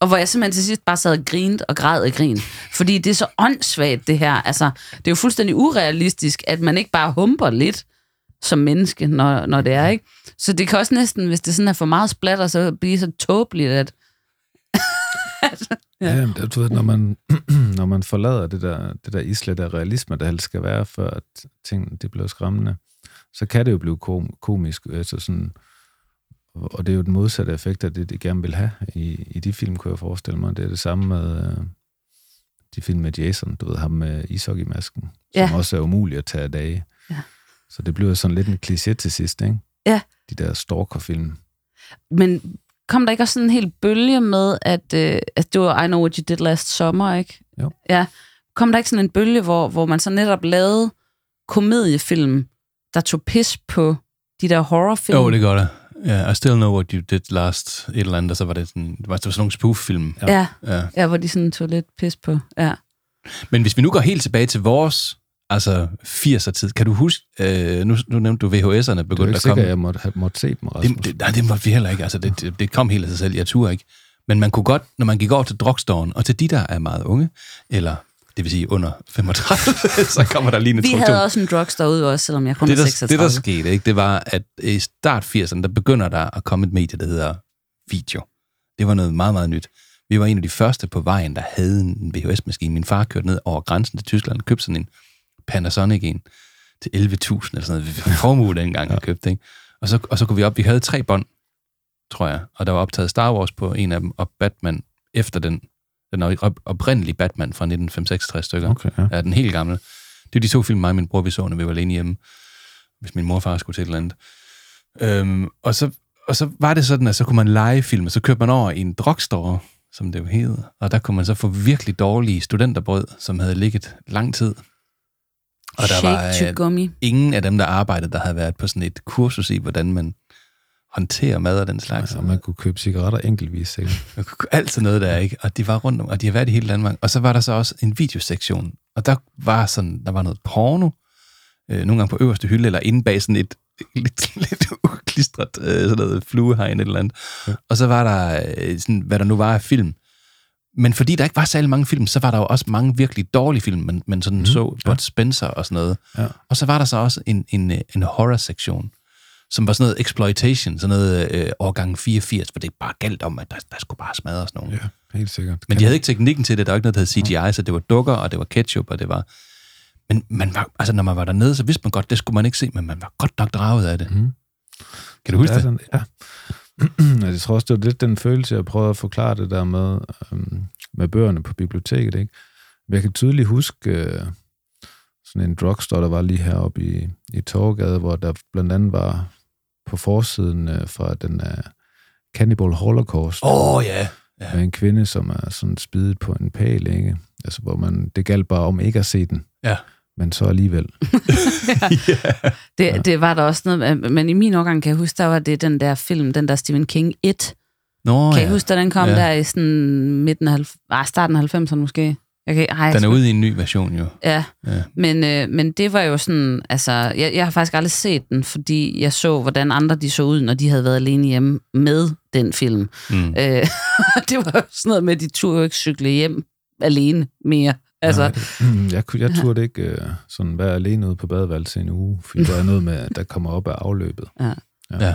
Og hvor jeg simpelthen til sidst bare sad og grinte og græd og grin. Fordi det er så åndssvagt, det her. Altså, det er jo fuldstændig urealistisk, at man ikke bare humper lidt som menneske, når, når det er, ikke? Så det kan også næsten, hvis det sådan er for meget splatter, så blive så tåbeligt, at... Ja, ja det, du ved, når man, når man forlader det der, det der islet af realisme, der helst skal være, før at tingene det bliver skræmmende, så kan det jo blive kom, komisk. Altså sådan, og det er jo den modsatte effekt af det, de gerne vil have i, i de film, kunne jeg forestille mig. Det er det samme med øh, de film med Jason, du ved, ham med ishockeymasken, Ja. som også er umulig at tage af dage. Ja. Så det bliver sådan lidt en kliché til sidst, ikke? Ja. De der stalker-film. Men kom der ikke også sådan en hel bølge med, at, øh, at det var I Know What You Did Last Summer, ikke? Jo. Ja. Kom der ikke sådan en bølge, hvor, hvor man så netop lavede komediefilm, der tog pis på de der horrorfilm? Jo, det gør det. Ja, I still know what you did last, et eller andet, og så var det sådan, det var sådan nogle spoof-film. Ja. ja. Ja. Ja, hvor de sådan tog lidt pis på. Ja. Men hvis vi nu går helt tilbage til vores altså 80'er-tid, kan du huske, øh, nu, nu nævnte du VHS'erne Det er jo begyndte ikke at sikkert, komme. at jeg måtte, have, måtte se dem, Rasmus. Det, det, nej, det måtte vi heller ikke. Altså, det, det, det kom helt af sig selv. Jeg turde ikke. Men man kunne godt, når man gik over til drugstoren, og til de, der er meget unge, eller det vil sige under 35, så kommer der lige en Vi havde også en drugstore ude også, selvom jeg kun det, er der, 36. det, der skete, ikke, det var, at i start 80'erne, der begynder der at komme et medie, der hedder video. Det var noget meget, meget nyt. Vi var en af de første på vejen, der havde en VHS-maskine. Min far kørte ned over grænsen til Tyskland og købte sådan en Panasonic en til 11.000 eller sådan noget. Vi formue dengang, jeg købte, ikke? Og så, og så kunne vi op, vi havde tre bånd, tror jeg, og der var optaget Star Wars på en af dem, og Batman efter den, den op- oprindelige Batman fra 1965 stykker. Okay, ja. Ja, den helt gamle. Det er de to film, mig og min bror, vi så, når vi var alene hjemme. Hvis min morfar skulle til et eller andet. Øhm, og, så, og så var det sådan, at så kunne man lege film, og så kørte man over i en drugstore, som det jo hed. Og der kunne man så få virkelig dårlige studenterbrød, som havde ligget lang tid. Og der var Shake øh, gummi. ingen af dem, der arbejdede, der havde været på sådan et kursus i, hvordan man håndterer mad og den slags. Og man kunne købe cigaretter enkeltvis, sikkert. Man kunne altid noget der, ikke? Og de var rundt om, og de har været i hele Danmark. Og så var der så også en videosektion, og der var sådan, der var noget porno, øh, nogle gange på øverste hylde, eller inde bag sådan et lidt, lidt uklistret øh, sådan noget fluehegn eller andet. Ja. Og så var der, øh, sådan, hvad der nu var af film. Men fordi der ikke var særlig mange film, så var der jo også mange virkelig dårlige film, men, men sådan mm, så Bud Spencer og sådan noget. Ja. Og så var der så også en, en, en horror-sektion, som var sådan noget exploitation, sådan noget øh, årgang 84, hvor det bare galt om, at der, der skulle bare smadres nogen. Ja, helt sikkert. Men de havde ikke teknikken til det. Der var ikke noget, der hed CGI, så det var dukker, og det var ketchup, og det var... Men man var, altså, når man var dernede, så vidste man godt, det skulle man ikke se, men man var godt nok draget af det. Mhm. Kan du huske Ja, det? sådan, ja. jeg tror også, det var lidt den følelse, jeg prøvede at forklare det der med, øhm, med bøgerne på biblioteket. Ikke? Men Jeg kan tydeligt huske øh, sådan en drugstore, der var lige heroppe i, i Torgade, hvor der blandt andet var på forsiden øh, fra den uh, Cannibal Holocaust. Åh, oh, ja. ja. Med en kvinde, som er sådan spidet på en pæl, ikke? Altså, hvor man, det galt bare om ikke at se den. Ja. Men så alligevel. Det, det var der også noget, men i min årgang kan jeg huske, der var det den der film, den der Stephen King It. Nå, Kan ja. I huske, da den kom Ja. der i sådan midten af, halv- ah, starten af 90'erne måske? Jeg kan, ej, Den er ude i en ny version, jo. Ja, Ja. men, øh, men det var jo sådan, altså, jeg, jeg har faktisk aldrig set den, fordi jeg så, hvordan andre de så ud, når de havde været alene hjemme med den film. Mm. Øh, det var jo sådan noget med, at de turde jo ikke cykle hjem alene mere. Altså, Nej, det- jeg, jeg turde ikke øh, sådan være alene ude på badeværelset i en uge, fordi der er noget med, at der kommer op af afløbet. Ja. Ja.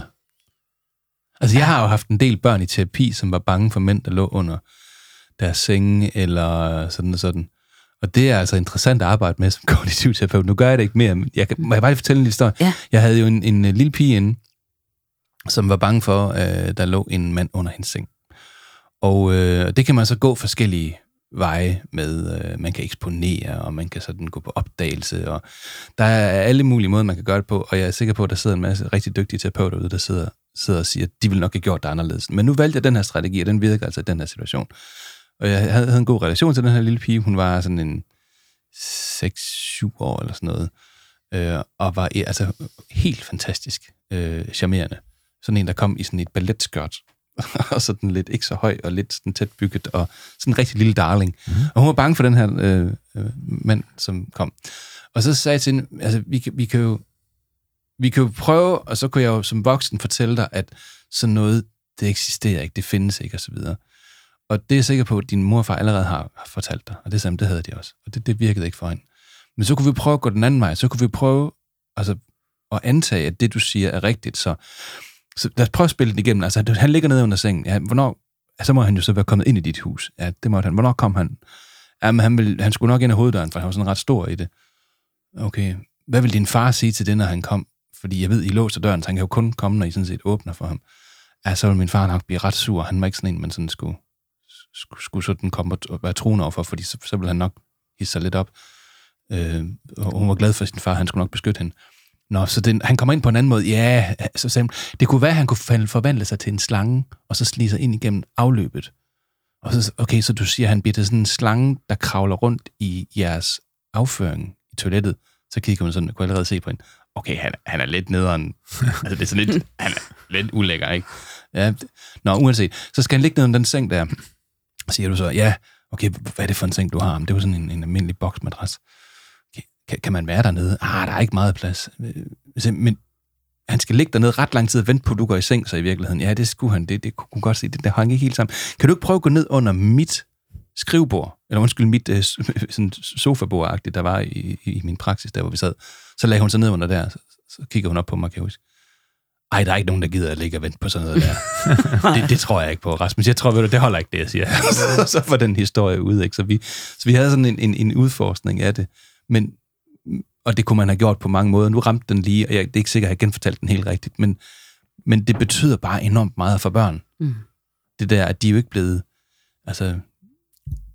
Altså, jeg har jo haft en del børn i terapi, som var bange for mænd, der lå under deres senge, eller sådan og sådan. Og det er altså interessant at arbejde med som kognitiv terapeut. Nu gør jeg det ikke mere, men jeg kan, må jeg bare lige fortælle en lille historie? Ja. Jeg havde jo en, en øh, lille pige inde, som var bange for, øh, der lå en mand under hendes seng. Og øh, det kan man så gå forskellige veje med. Øh, man kan eksponere, og man kan sådan gå på opdagelse, og der er alle mulige måder, man kan gøre det på, og jeg er sikker på, at der sidder en masse rigtig dygtige terapeuter ude, der sidder, sidder og siger, at de ville nok have gjort det anderledes. Men nu valgte jeg den her strategi, og den virker altså i den her situation. Og jeg havde, havde en god relation til den her lille pige. Hun var sådan en 6-7 år eller sådan noget, øh, og var altså helt fantastisk øh, charmerende. Sådan en, der kom i sådan et balletskørt, og sådan lidt ikke så høj, og lidt sådan tæt bygget, og sådan en rigtig lille darling. Mm. Og hun var bange for den her øh, øh, mand, som kom. Og så sagde jeg til hende, altså, vi, kan- vi kan jo vi kan jo prøve, og så kunne jeg jo som voksen fortælle dig, at sådan noget, det eksisterer ikke, det findes ikke, og så videre. Og det er jeg sikker på, at din morfar allerede har, har fortalt dig, og det samme, det havde de også, og det, det virkede ikke for hende. Men så kunne vi prøve at gå den anden vej, så kunne vi prøve altså, at antage, at det, du siger, er rigtigt, så, så lad os prøve at spille den igennem. Altså, han ligger nede under sengen, ja, hvornår, så må han jo så være kommet ind i dit hus. Ja, det måtte han. Hvornår kom han? Jamen, han, ville, han skulle nok ind ad hoveddøren, for han var sådan ret stor i det. Okay, hvad vil din far sige til det, når han kom? Fordi jeg ved, I låser døren, så han kan jo kun komme, når I sådan set åbner for ham. Ja, så vil min far nok blive ret sur. Han var ikke sådan en, man sådan skulle, skulle, skulle sådan komme og være truende overfor, fordi så, så ville han nok hisse sig lidt op. Øh, og hun var glad for sin far, han skulle nok beskytte hende. Nå, så den, han kommer ind på en anden måde. Ja, så sagde det kunne være, at han kunne forvandle sig til en slange, og så slige sig ind igennem afløbet. Og så, okay, så du siger, at han bliver sådan en slange, der kravler rundt i jeres afføring i toilettet. Så kigger hun sådan, kunne allerede se på hende. okay, han, han er lidt nederen. altså, det er sådan lidt, han er lidt ulækker, ikke? Ja, nå, uanset. Så skal han ligge ned om den seng der. Siger du så, ja, okay, hvad er det for en seng, du har? Men det var sådan en, en almindelig boksmadras. Kan, kan man være dernede? Ah, der er ikke meget plads. Øh, Men han skal ligge dernede ret lang tid og vente på, at du går i seng, så i virkeligheden. Ja, det skulle han. Det, det kunne godt se. Det der hang ikke helt sammen. Kan du ikke prøve at gå ned under mit skrivebord? Eller undskyld, mit øh, sådan sofabord der var i, i, i min praksis, der hvor vi sad. Så lagde hun sig ned under der, så, så kigger hun op på mig, kan jeg huske. Ej, der er ikke nogen, der gider at ligge og vente på sådan noget der. det, det tror jeg ikke på, Rasmus. Jeg tror, ved du, det holder ikke, det jeg siger. så var den historie ude, ikke? Så vi, så vi havde sådan en, en, en udforskning af det. Men, og det kunne man have gjort på mange måder. Nu ramte den lige, og jeg det er ikke sikkert, at jeg genfortalte den helt rigtigt, men, men det betyder bare enormt meget for børn. Mm. Det der, at de er jo ikke blevet... Altså,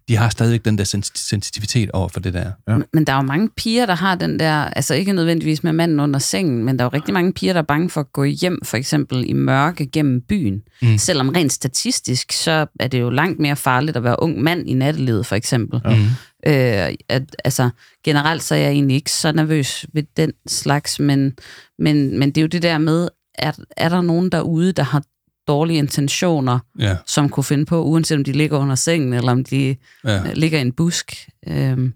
de har stadigvæk den der sens- sensitivitet over for det der. Ja. Men- der er jo mange piger, der har den der, altså ikke nødvendigvis med manden under sengen, men der er jo rigtig mange piger, der er bange for at gå hjem, for eksempel i mørke gennem byen. Mm. Selvom rent statistisk, så er det jo langt mere farligt at være ung mand i nattelivet, for eksempel. Mm. Øh, at, altså, generelt så er jeg egentlig ikke så nervøs ved den slags, men, men, men det er jo det der med, er, er der nogen derude, der har dårlige intentioner, Ja. som kunne finde på, uanset om de ligger under sengen, eller om de Ja. ja. ligger i en busk. Øhm,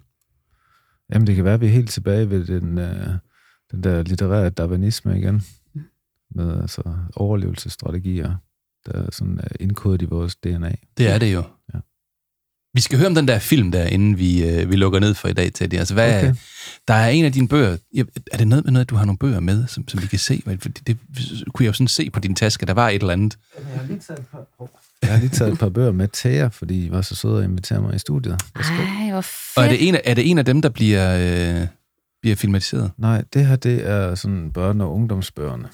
Jamen, det kan være, at vi er helt tilbage ved den, øh, den der litterære darwinisme igen. Med altså, overlevelsesstrategier, der er sådan øh, indkodet i vores DNA. Det er det jo. Ja. Vi skal høre om den der film der, inden vi, øh, vi lukker ned for i dag, Teddy. Altså, hvad, Okay. Der er en af dine bøger. Er det noget med noget, at du har nogle bøger med, som, som vi kan se? For det, det kunne jeg jo sådan se på din taske. Der var et eller andet. Jeg har lige taget et par, jeg har lige taget et par bøger med til jer, fordi I var så søde at invitere mig i studiet. Ej, hvor fedt. Og er det en af, er det en af dem, der bliver, øh, bliver filmatiseret? Nej, det her det er sådan børne- og ungdomsbøgerne.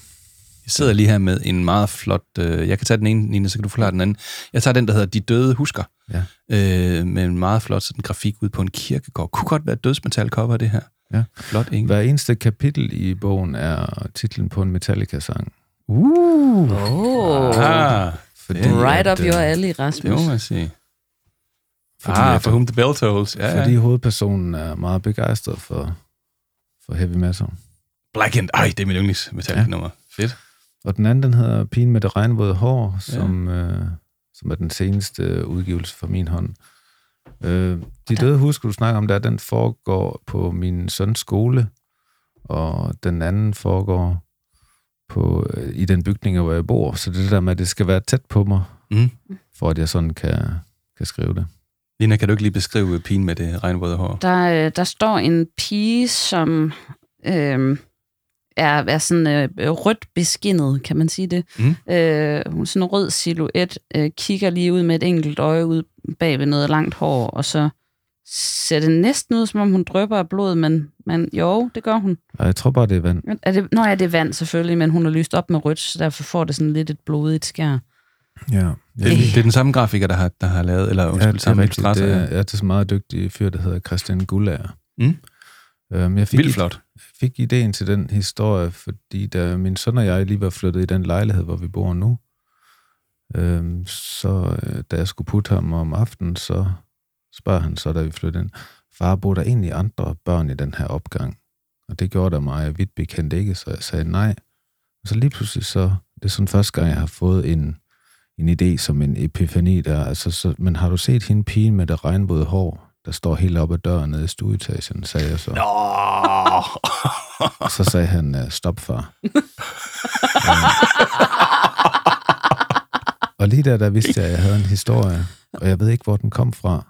Jeg sidder lige her med en meget flot... Øh, jeg kan tage den ene, Nina, så kan du forklare den anden. Jeg tager den, der hedder De Døde Husker. Ja. Øh, med en meget flot sådan, grafik ud på en kirkegård. Kunne godt være et dødsmetal cover, det her. Ja. Flot, ikke? Hver eneste kapitel i bogen er titlen på en Metallica-sang. Uh. Oh. Ah, Fordi, Right at, up your øh, alley, det må Rasmus. man sige. Fordi, ah, for whom the bell tolls. Ja, Fordi ja. hovedpersonen er meget begejstret for, for heavy metal. Black and... Ej, det er min yndlings metallica nummer. Fedt. Og den anden, den hedder Pigen med det regnvåde hår, som, øh, som er den seneste udgivelse fra min hånd. Øh, de døde husker, du snakker om der, den foregår på min søns skole, og den anden foregår på, øh, i den bygning, hvor jeg bor. Så det det der med, at det skal være tæt på mig, Mm. for at jeg sådan kan, kan skrive det. Lina, kan du ikke lige beskrive pigen med det regnvåde hår? Der, øh, der står en pige, som øh, er, er sådan øh, rødt beskinnet, kan man sige det. Mm. Øh, hun er sådan en rød silhuet, øh, kigger lige ud med et enkelt øje ud bag ved noget langt hår, og så ser det næsten ud, som om hun drøber af blod, men, men jo, det gør hun. Og jeg tror bare, det er vand. Er det, nå ja, det er vand selvfølgelig, men hun har lyst op med rødt, så derfor får det sådan lidt et blodigt skær. Ja, Det, er- det er den samme grafiker, der har, der har lavet, eller Ja, undskyld, det er samme rigtigt. Det illustrator. er, ja. ja, det er så meget dygtig fyr, der hedder Christian Gullager. Mm. Øhm, jeg fik Vildt flot fik ideen til den historie, fordi da min søn og jeg lige var flyttet i den lejlighed, hvor vi bor nu, øhm, så øh, da jeg skulle putte ham om aftenen, så spørger han så, da vi flyttede ind, far, bor der egentlig andre børn i den her opgang? Og det gjorde der mig vidt bekendt ikke, så jeg sagde nej. Og så lige pludselig så, det er sådan første gang, jeg har fået en, en idé som en epifani der. Altså, så, men har du set hende pigen med det regnvåde hår, der står helt oppe ad døren nede i stueetagen, sagde jeg så. Nå! Så sagde han, øh, stop far. og lige der, der vidste jeg, at jeg havde en historie, og jeg ved ikke, hvor den kom fra.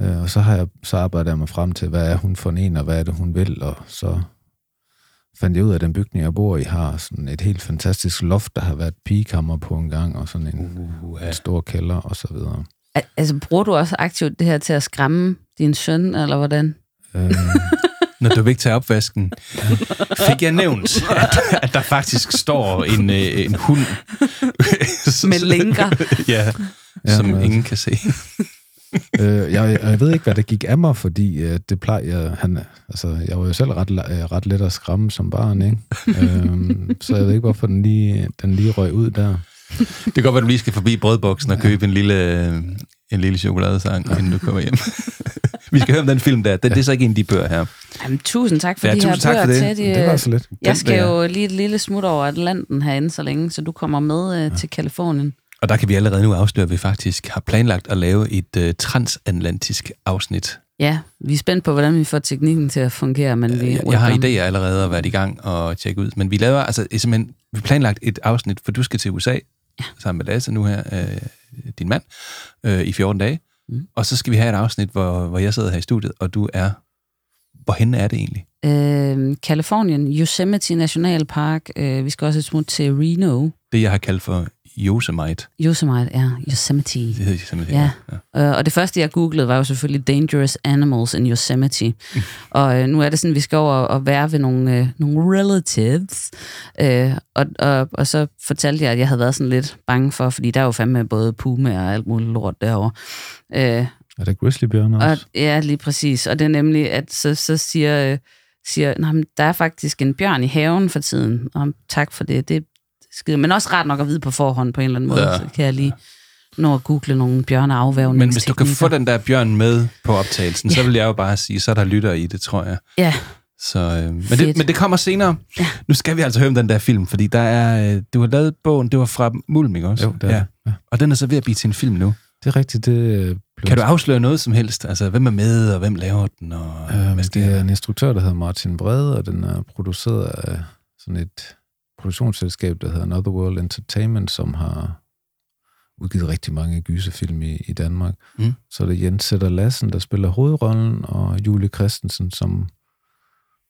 Øh, Og så har jeg så arbejdet jeg mig frem til, hvad er hun for en, og hvad er det, hun vil, og så fandt jeg ud af, at den bygning, jeg bor i, har sådan et helt fantastisk loft, der har været pigekammer på en gang, og sådan en, Uh, en stor kælder, og så videre. Al- Altså, bruger du også aktivt det her til at skræmme din søn, eller hvordan? Øh, Når du vil ikke tage opvasken, fik jeg nævnt, at, at der faktisk står en, øh, en hund. Med lænker. ja, Ja, som altså- ingen kan se. øh, jeg, jeg ved ikke, hvad der gik af mig, fordi øh, det plejer jeg, han, altså, jeg var jo selv ret, øh, ret let at skræmme som barn, ikke? øhm, så jeg ved ikke, hvorfor den lige, den lige røg ud der. Det kan godt være, at du lige skal forbi brødboksen og købe en lille, øh, en lille chokoladesang, inden du kommer hjem. vi skal høre om den film der. Det, det er så ikke en af de bøger her. Jamen, tusind tak for Ja, de tusind her tak for det. til. Det var så lidt. Jeg skal jo lige et lille smut over Atlanten herinde så længe, så du kommer med øh, til Kalifornien. Og der kan vi allerede nu afsløre, at vi faktisk har planlagt at lave et uh, transatlantisk afsnit. Ja, vi er spændt på, hvordan vi får teknikken til at fungere, men vi... Jeg, jeg har idéer allerede at være i gang og tjekke ud. Men vi laver altså simpelthen, vi har planlagt et afsnit, for du skal til USA ja. sammen med Lasse nu her, øh, din mand, øh, i 14 dage. Mm. Og så skal vi have et afsnit, hvor, hvor jeg sidder her i studiet, og du er... Hvorhen er det egentlig? Øh, Kalifornien, Yosemite Nationalpark. Øh, vi skal også et smut til Reno. Det, jeg har kaldt for Yosemite. Yosemite, ja. Yosemite. Det hedder Yosemite, Ja. ja. Øh, og det første, jeg googlede, var jo selvfølgelig Dangerous Animals in Yosemite. og øh, nu er det sådan, vi skal over og være ved nogle, øh, nogle relatives. Øh, og, og, og så fortalte jeg, at jeg havde været sådan lidt bange for, fordi der er jo fandme både pume og alt muligt lort derovre. Øh, Er det grizzlybjørn og, også? ja, lige præcis. Og det er nemlig, at så, så siger, øh, siger "Nå, men der er faktisk en bjørn i haven for tiden. Og tak for det. Det skide. Men også rart nok at vide på forhånd på en eller anden måde. Ja. Så kan jeg lige nå at google nogle bjørneafvævning. Men hvis du kan få den der bjørn med på optagelsen, ja. så vil jeg jo bare sige, så er der lytter i det, tror jeg. Ja, Så, øh, men, det, men det kommer senere. Ja. Nu skal vi altså høre om den der film, fordi der er, øh, du har lavet bogen, det var fra Mulm, ikke også? Jo, det er ja. det. Ja. Og den er så ved at blive til en film nu. Det er rigtigt, det øh, blev... Kan du afsløre noget som helst? Altså, hvem er med, og hvem laver den? Og, hvad det er der? en instruktør, der hedder Martin Brede, og den er produceret af sådan et produktionsselskab, der hedder Another World Entertainment, som har udgivet rigtig mange gyserfilm i, i Danmark. Mm. Så er det Jens Sætter Lassen, der spiller hovedrollen, og Julie Christensen, som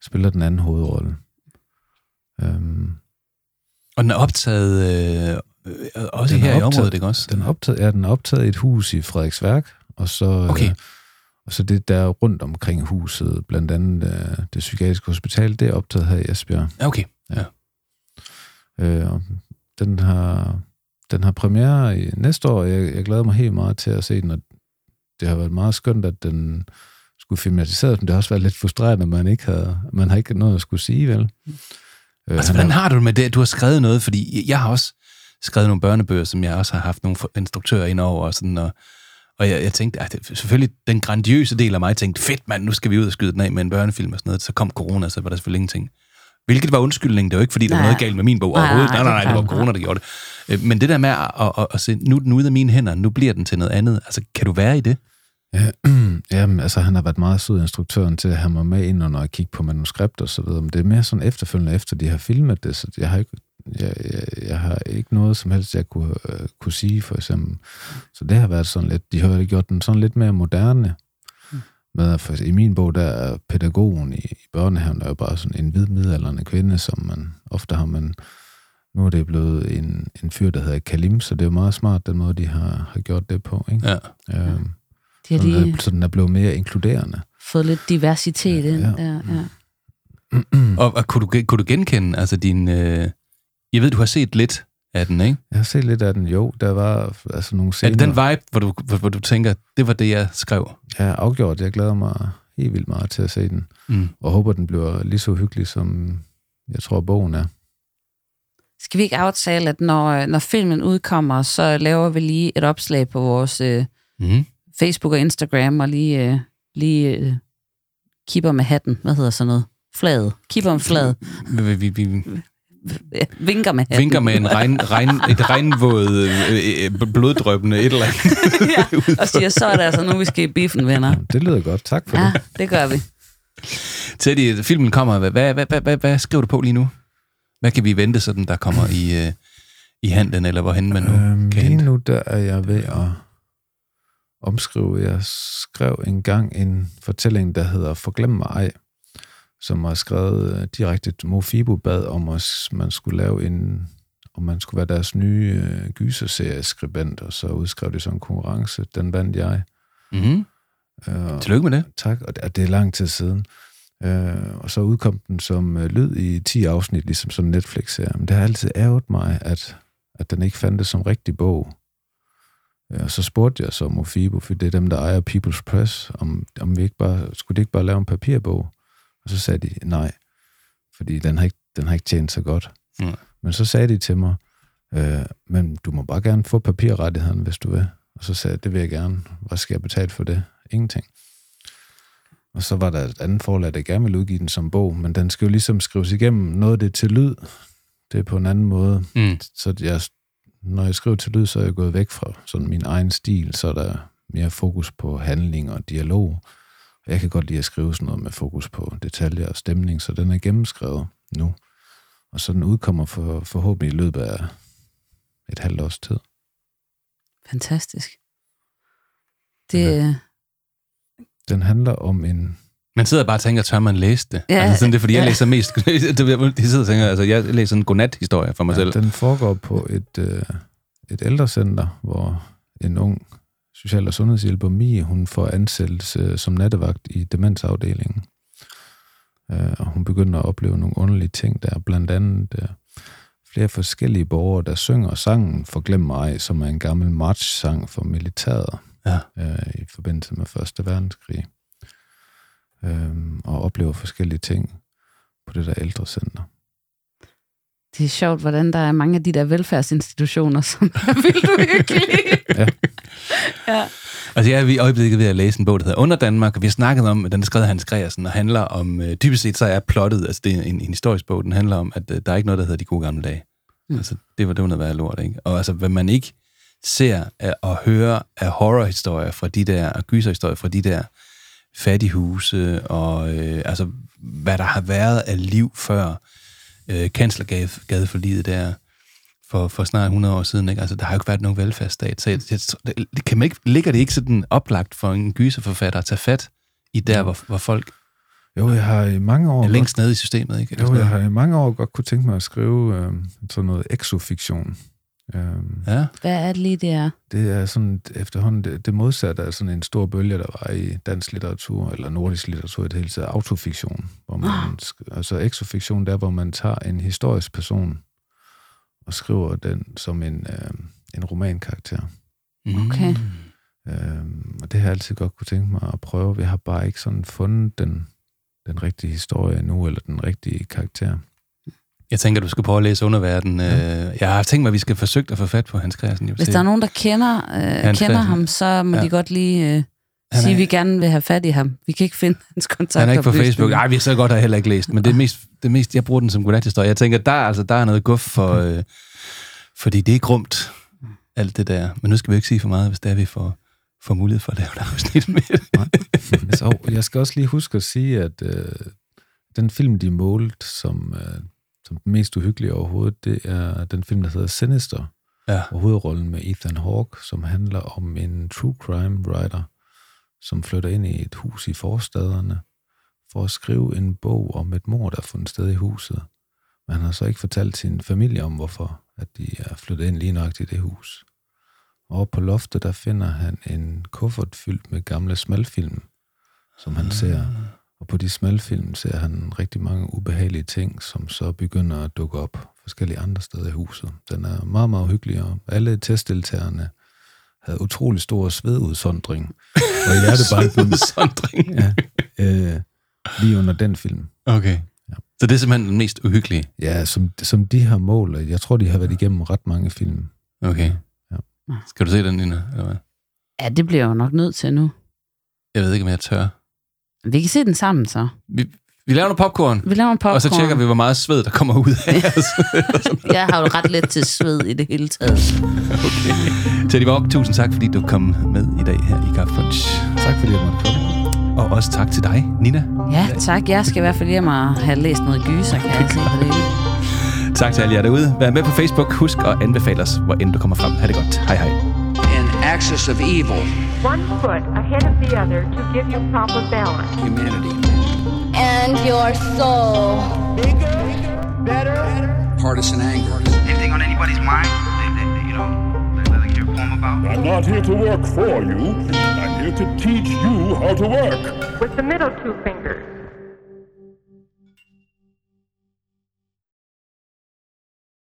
spiller den anden hovedrolle. Øhm, Og den er optaget øh, øh, også Den er her i optaget- området, ikke også? den er optaget, ja, den er optaget i et hus i Frederiksværk, og så, Okay. øh, og så det der er rundt omkring huset, blandt andet øh, det psykiatriske hospital, det er optaget her i Esbjerg. Ja, okay. Ja. Øh, den har, den har premiere i næste år, og jeg, jeg glæder mig helt meget til at se den, og det har været meget skønt, at den skulle filmatiseres, men det har også været lidt frustrerende, at man ikke har, man har ikke noget at skulle sige, vel? Øh, Altså, hvordan har du det med det? Du har skrevet noget, fordi jeg har også skrevet nogle børnebøger, som jeg også har haft nogle instruktører ind over, og sådan, og, og jeg, jeg tænkte, at det, selvfølgelig den grandiøse del af mig tænkte, fedt mand, nu skal vi ud og skyde den af med en børnefilm og sådan noget. Så kom corona, så var der selvfølgelig ingenting. Hvilket var undskyldning, det var ikke, fordi der var Nej. noget galt med min bog Nej, overhovedet. Nej, nej, nej, nej, det var er corona, der gjorde det. Øh, Men det der med at, at, at, at se, nu er den ude af mine hænder, nu bliver den til noget andet. Altså, kan du være i det? Ja, jamen, altså han har været meget sød instruktøren til at have mig med ind under at kigge på manuskript og så videre, men det er mere sådan efterfølgende, efter de har filmet det, så jeg har ikke, jeg, jeg, jeg har ikke noget som helst, jeg kunne, øh, kunne sige, for eksempel. Så det har været sådan lidt, de har gjort den sådan lidt mere moderne. Med, at for, I min bog, der er pædagogen i, i børnehaven, der er jo bare sådan en hvid midaldrende kvinde, som man ofte har, men nu er det blevet en, en fyr, der hedder Kalim, så det er jo meget smart, den måde, de har, har gjort det på. Ikke? Ja. Øhm, de har så, den lige er, så den er blevet mere inkluderende. fået lidt diversitet ind Ja. der. Ja. Og, og kunne, du, kunne du genkende altså din... Øh, jeg ved, du har set lidt af den, ikke? Jeg har set lidt af den. Jo, der var altså nogle Er scener. det den vibe, hvor du, hvor, hvor du tænker, det var det, jeg skrev? Ja, afgjort. Jeg glæder mig helt vildt meget til at se den. Mm. Og håber, den bliver lige så hyggelig, som jeg tror, bogen er. Skal vi ikke aftale, at når, når filmen udkommer, så laver vi lige et opslag på vores øh, Mm. Facebook og Instagram, og lige, øh, lige øh, kipper med hatten. Hvad hedder sådan noget? Flaget. Kipper med flaget. Vi, vi, Vinker med hatten. vinker med en regn, regn, et regnvåd, øh, øh, bloddrøbende et eller andet. ja, og siger, så er det altså nu, vi skal i biffen, venner. Det lyder godt. Tak for Ja, det. det gør vi. Teddy, filmen kommer. Hvad, hvad, hvad, hvad, hvad, skriver du på lige nu? Hvad kan vi vente, sådan der kommer i, øh, i handlen, eller hvorhen man nu Øhm, kan lige hente? nu der er jeg ved at omskrive. Jeg skrev engang en fortælling, der hedder Forglem mig ej, som var skrevet øh, direkte. Mofibo bad om, at man skulle lave en om man skulle være deres nye øh, gyserserieskribent, og så udskrev de sådan en konkurrence. Den vandt jeg. Mm-hmm. Øh, Tillykke med det. Tak, og det, og det er lang tid siden. Øh, og så udkom den som øh, lyd i 10 afsnit, ligesom sådan en Netflix-serie. Men det har altid ærget mig, at, at den ikke fandtes som rigtig bog. Øh, og så spurgte jeg så Mofibo, for det er dem, der ejer People's Press, om, om vi ikke bare, skulle de ikke bare lave en papirbog? Og så sagde de nej, fordi den har ikke, den har ikke tjent så godt. Mm. Men så sagde de til mig, øh, men du må bare gerne få papirrettigheden, hvis du vil. Og så sagde jeg, det vil jeg gerne. Hvad skal jeg betale for det? Ingenting. Og så var der et andet forlag, der gerne ville udgive den som bog, men den skal jo ligesom skrives igennem. Noget af det til lyd, det er på en anden måde. Mm. Så jeg, når jeg skriver til lyd, så er jeg gået væk fra sådan min egen stil, så er der mere fokus på handling og dialog. Og jeg kan godt lide at skrive sådan noget med fokus på detaljer og stemning, så den er gennemskrevet nu. Og så den udkommer for, forhåbentlig i løbet af et halvt års tid. Fantastisk. Det, ja. Den handler om en... Man sidder bare og tænker, tør man læse det? Ja, altså sådan, det er, fordi jeg ja. læser mest... De sidder og tænker, altså jeg læser en godnat-historie for mig selv. Den foregår på et, øh, et ældrecenter, hvor en ung social- og sundhedshjælper, Mie, hun får ansættelse som nattevagt i demensafdelingen. Øh, og hun begynder at opleve nogle underlige ting der, blandt andet øh, flere forskellige borgere, der synger sangen Forglem mig, som er en gammel march-sang for militæret Ja. øh, i forbindelse med Første Verdenskrig. Øh, og oplever forskellige ting på det der ældrecenter. Det er sjovt, hvordan der er mange af de der velfærdsinstitutioner, som er vildt uhyggelige. Ja. ja. Altså jeg er i øjeblikket ved at læse en bog, der hedder Under Danmark, og vi har snakket om, den er skrevet af Hans Gregersen, og handler om, øh, dybest set så er plottet, altså det er en, en historisk bog, den handler om, at øh, der er ikke noget, der hedder de gode gamle dage. Mm. Altså det var, det var noget værd lort, ikke? Og altså, hvad man ikke ser og hører af horrorhistorier fra de der, og gyserhistorier fra de der fattighuse, og øh, altså, hvad der har været af liv før øh, kanslergade for livet der, for, for snart 100 år siden. Ikke? Altså, der har jo ikke været nogen velfærdsstat. Så jeg, jeg, det, kan man ikke, ligger det ikke sådan oplagt for en gyserforfatter at tage fat i der, hvor, hvor folk Jo, jeg har i mange år... er længst nede i systemet? Ikke? Eller Jo, sådan jeg har i mange år godt kunne tænke mig at skrive øh, sådan noget exofiktion. Øh, Ja, Hvad er det lige, det er? det er sådan efterhånden det, det modsatte af sådan en stor bølge, der var i dansk litteratur, eller nordisk litteratur i det hele taget, autofiktion. Hvor man, sk- altså exofiktion, der hvor man tager en historisk person og skriver den som en, øh, en romankarakter. Okay. Øh, og det har jeg altid godt kunne tænke mig at prøve. Vi har bare ikke sådan fundet den, den rigtige historie nu, eller den rigtige karakter. Jeg tænker, du skal prøve at læse Underverden. Ja. Jeg har tænkt mig, at vi skal forsøge at få fat på Hans Christian. Hvis der er nogen, der kender, øh, kender ham, så må Ja. de godt lige øh, Han sige, er- at vi gerne vil have fat i ham. Vi kan ikke finde hans kontakt. Han er ikke på Facebook. Nej, vi har så godt har heller ikke læst, men det er mest, det er mest jeg bruger den som godnat-historie. Jeg tænker, der, er altså, der er noget guf for, øh, fordi det er grumt, alt det der. Men nu skal vi ikke sige for meget, hvis der vi får, får mulighed for at lave et afsnit med det. Jeg skal også lige huske at sige, at øh, den film, de målte som, øh, som den mest uhyggelige overhovedet, det er den film, der hedder Sinister. Ja. Og hovedrollen med Ethan Hawke, som handler om en true crime writer, som flytter ind i et hus i forstaderne for at skrive en bog om et mord, der er fundet sted i huset. Men han har så ikke fortalt sin familie om, hvorfor at de er flyttet ind lige nok i det hus. Og på loftet, der finder han en kuffert fyldt med gamle smalfilm, som han ser. Og på de smalfilm ser han rigtig mange ubehagelige ting, som så begynder at dukke op forskellige andre steder i huset. Den er meget, meget hyggelig, og alle testdeltagerne havde utrolig stor svedudsondring. Og hjertebanken, Svedudsondring? ja, øh, lige under den film. Okay. Ja. Så det er simpelthen den mest uhyggelige? Ja, som, som de har mål. Jeg tror, de har været igennem ret mange film. Okay. Ja. Skal du se den, Nina? Eller hvad? Ja, det bliver jeg jo nok nødt til nu. Jeg ved ikke, om jeg tør. Vi kan se den sammen så. Vi, vi laver noget popcorn, Vi laver en popcorn. og så tjekker vi, hvor meget sved, der kommer ud af os. Jeg har jo ret let til sved i det hele taget. okay. Teddy Borg, tusind tak, fordi du kom med i dag her i Kaffe. Tak, fordi jeg måtte komme. Og også tak til dig, Nina. Ja, tak. Jeg skal i hvert fald hjem og have læst noget gyser, kan jeg se på det. Tak til alle jer derude. Vær med på Facebook. Husk at anbefale os, hvor end du kommer frem. Ha' det godt. Hej hej. An axis of evil, One foot ahead of the other to give you proper balance. humanity, And your soul. Bigger better partisan anger, anything on anybody's mind that, that, you know, that they like to hear a poem about? I'm not here to work for you. I'm here to teach you how to work. With the middle two fingers.